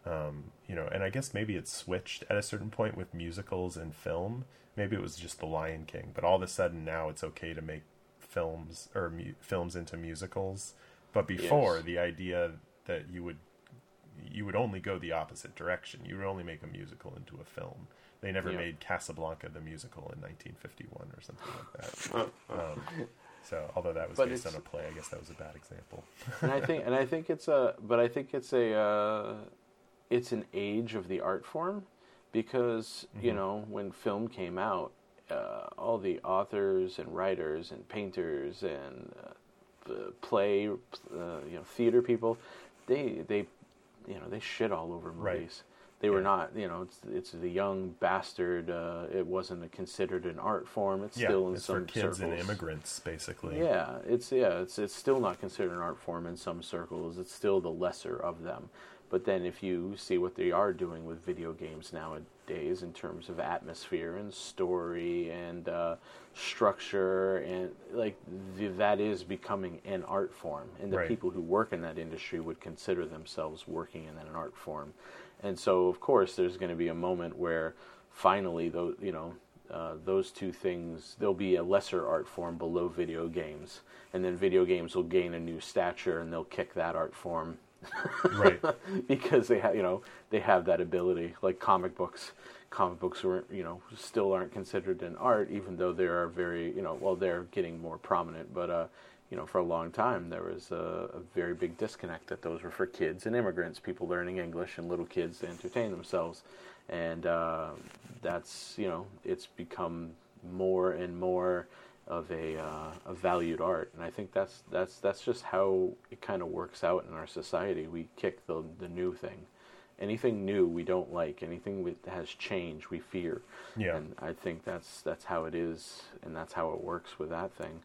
Um, you know, and I guess maybe it switched at a certain point with musicals and film. Maybe it was just The Lion King, but all of a sudden now it's okay to make films or mu- films into musicals. But before, yes. the idea that you would you would only go the opposite direction. You would only make a musical into a film. They never yeah. made Casablanca the musical in 1951 or something like that. um, so, although that was but based on a play, I guess that was a bad example. and I think, and I think it's a, but I think it's a, uh, it's an age of the art form, because mm-hmm. you know when film came out, uh, all the authors and writers and painters and uh, play, uh, you know, theater people, they they, you know, they shit all over movies. Right. They were not, you know, it's, it's the young bastard. Uh, it wasn't considered an art form. It's yeah, still in it's some for kids circles. and immigrants, basically. Yeah, it's yeah, it's it's still not considered an art form in some circles. It's still the lesser of them. But then if you see what they are doing with video games nowadays in terms of atmosphere and story and uh, structure and like that is becoming an art form and the right. people who work in that industry would consider themselves working in an art form. And so of course there's going to be a moment where finally those you know uh, those two things, there'll be a lesser art form below video games, and then video games will gain a new stature, and they'll kick that art form right? because they have, you know, they have that ability. Like comic books, comic books are, you know, still aren't considered an art, even though they are very, you know, well, they're getting more prominent. But, uh, you know, for a long time, there was a, a, very big disconnect that those were for kids and immigrants, people learning English, and little kids to entertain themselves. And uh, that's, you know, it's become more and more of a, uh, a valued art, and I think that's that's that's just how it kind of works out in our society. We kick the the new thing. Anything new we don't like. Anything that has change we fear. Yeah. And I think that's that's how it is, and that's how it works with that thing.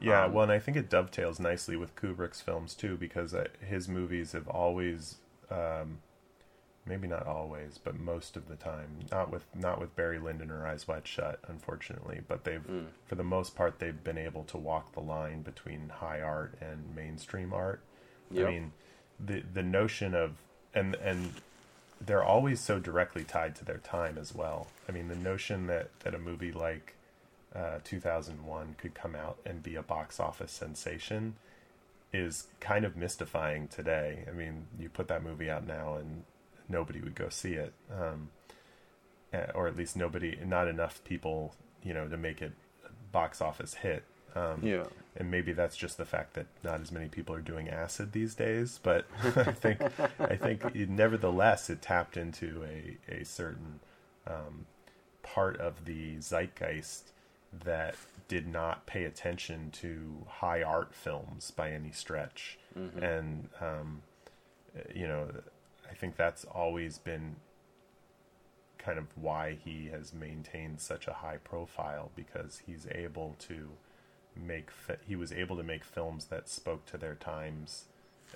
Yeah, um, well, and I think it dovetails nicely with Kubrick's films too, because uh, his movies have always um, maybe not always, but most of the time. Not with not with Barry Lyndon or Eyes Wide Shut, unfortunately. But they've, mm. for the most part, they've been able to walk the line between high art and mainstream art. Yep. I mean, the the notion of and and they're always so directly tied to their time as well. I mean, the notion that that a movie like uh, 2001 could come out and be a box office sensation is kind of mystifying today. I mean, you put that movie out now and nobody would go see it, um, eh, or at least nobody, not enough people, you know, to make it a box office hit. Um, yeah, and maybe that's just the fact that not as many people are doing acid these days. But I think, I think, it, nevertheless, it tapped into a a certain um, part of the zeitgeist that did not pay attention to high art films by any stretch, mm-hmm. and um, you know I think that's always been kind of why he has maintained such a high profile because he's able to make fi- he was able to make films that spoke to their times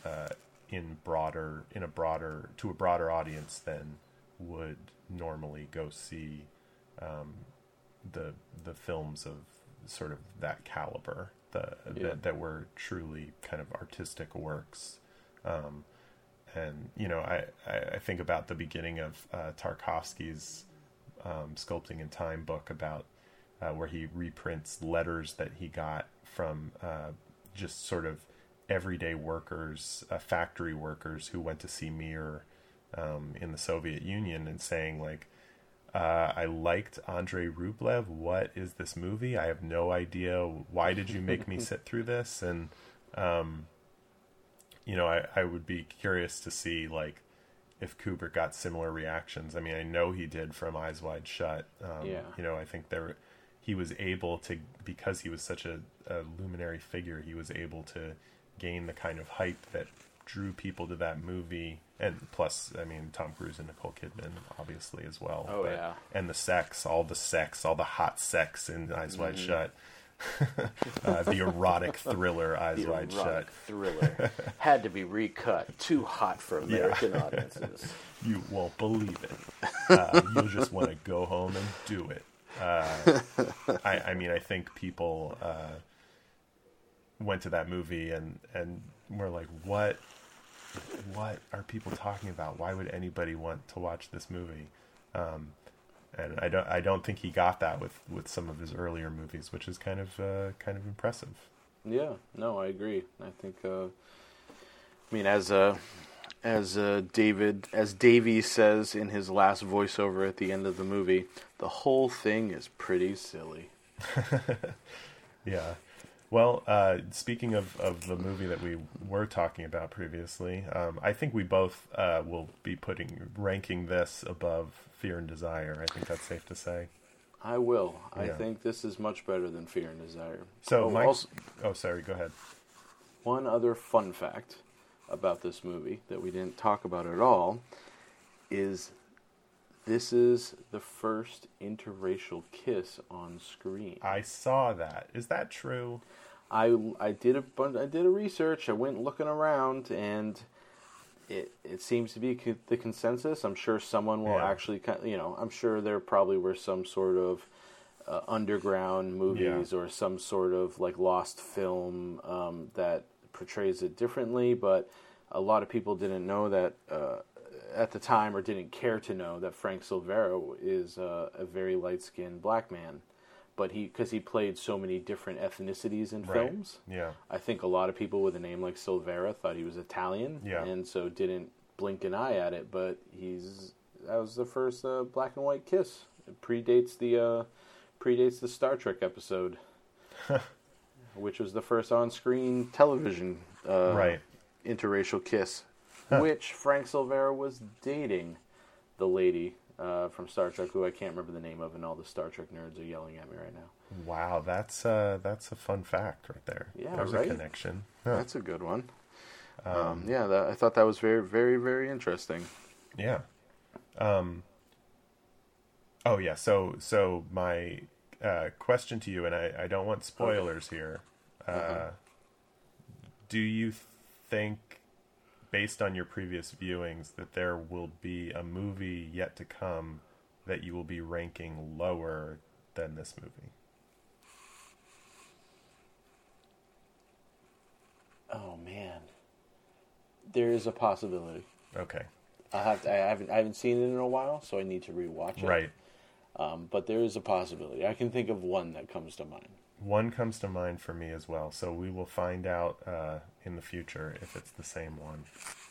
uh, in broader in a broader to a broader audience than would normally go see um, the the films of sort of that caliber the, Yeah. that that were truly kind of artistic works um, and you know I, I think about the beginning of uh, Tarkovsky's um, sculpting in time book about uh, where he reprints letters that he got from uh, just sort of everyday workers, uh, factory workers who went to see Mirror um, in the Soviet Union and saying like, uh, "I liked Andrei Rublev. What is this movie? I have no idea. Why did you make me sit through this?" And um, you know, I, I would be curious to see like if Kubrick got similar reactions. I mean, I know he did from Eyes Wide Shut. Um, Yeah. You know, I think there he was able to because he was such a, a luminary figure. He was able to gain the kind of hype that drew people to that movie. And plus, I mean, Tom Cruise and Nicole Kidman, obviously as well. Oh, yeah. and the sex, all the sex, all the hot sex in Eyes Wide Mm-hmm. Shut. uh, the erotic thriller Eyes The Wide erotic Shut. thriller had to be recut. Too hot for American audiences. You won't believe it. Uh, you'll just want to go home and do it. Uh, I, I mean, I think people uh, went to that movie and and were like, "What? What are people talking about? Why would anybody want to watch this movie?" Um, and I don't I don't think he got that with, with some of his earlier movies, which is kind of uh, kind of impressive. Yeah, no, I agree. I think, uh, I mean, as uh, as uh, David, as Davy says in his last voiceover at the end of the movie, the whole thing is pretty silly. Yeah. Well, uh, speaking of, of the movie that we were talking about previously, um, I think we both uh, will be putting ranking this above Fear and Desire. I think that's safe to say. I will. I think this is much better than Fear and Desire. So, oh, Mike. also, oh, sorry. Go ahead. one other fun fact about this movie that we didn't talk about at all is this is the first interracial kiss on screen. I saw that. Is that true? I I did a bun- I did a research. I went looking around, and it it seems to be co- the consensus. I'm sure someone will Yeah. actually, you know, I'm sure there probably were some sort of uh, underground movies or some sort of like lost film um, that portrays it differently. But a lot of people didn't know that uh, at the time, or didn't care to know that Frank Silvera is uh, a very light skinned black man. But he, because he played so many different ethnicities in Right. films, Yeah. I think a lot of people with a name like Silvera thought he was Italian, Yeah. and so didn't blink an eye at it. But he's that was the first uh, black and white kiss. It predates the uh, predates the Star Trek episode, which was the first on-screen television uh, Right. interracial kiss, which Frank Silvera was dating the lady uh, from Star Trek, who I can't remember the name of, and all the Star Trek nerds are yelling at me right now. Wow. That's uh, that's a fun fact right there. Yeah, There's right? a connection. Huh. That's a good one. Um, yeah, that, I thought that was very, very, very interesting. Yeah. Um. Oh yeah. So so my uh, question to you, and I, I don't want spoilers here. Uh, Uh-huh. Do you think, based on your previous viewings, that there will be a movie yet to come that you will be ranking lower than this movie? Oh man, there is a possibility. Okay. I have to, I haven't I haven't seen it in a while, so I need to rewatch it. Right. Um, but there is a possibility. I can think of one that comes to mind. One comes to mind for me as well. So we will find out uh, in the future if it's the same one.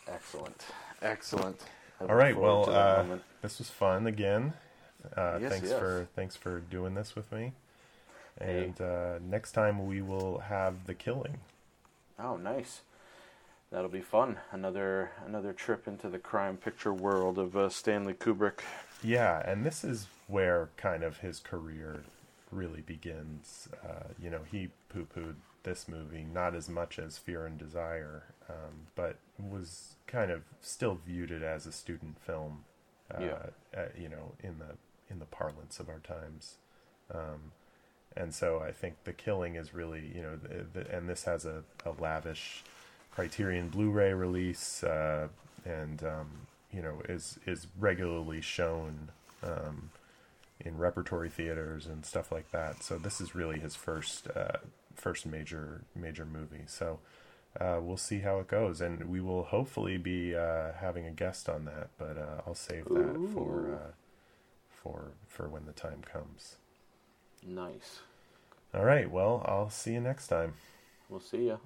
Excellent, excellent. I All right. Well, uh, this was fun again. Uh, Yes, thanks yes. for thanks for doing this with me. Hey. And uh, next time we will have the killing. Oh, nice. That'll be fun. Another another trip into the crime picture world of uh, Stanley Kubrick. Yeah, and this is where kind of his career really begins. Uh, you know, he poo pooed this movie not as much as Fear and Desire, um, but was kind of still viewed it as a student film Uh, Yeah. uh, you know, in the in the parlance of our times. Um, and so I think the killing is really, you know, the, the, and this has a, a lavish Criterion Blu-ray release, uh, and um, you know is is regularly shown um, in repertory theaters and stuff like that. So this is really his first uh, first major major movie. So uh, we'll see how it goes, and we will hopefully be uh, having a guest on that. But uh, I'll save that for Ooh. uh, for for when the time comes. Nice. All right. Well, I'll see you next time. We'll see ya.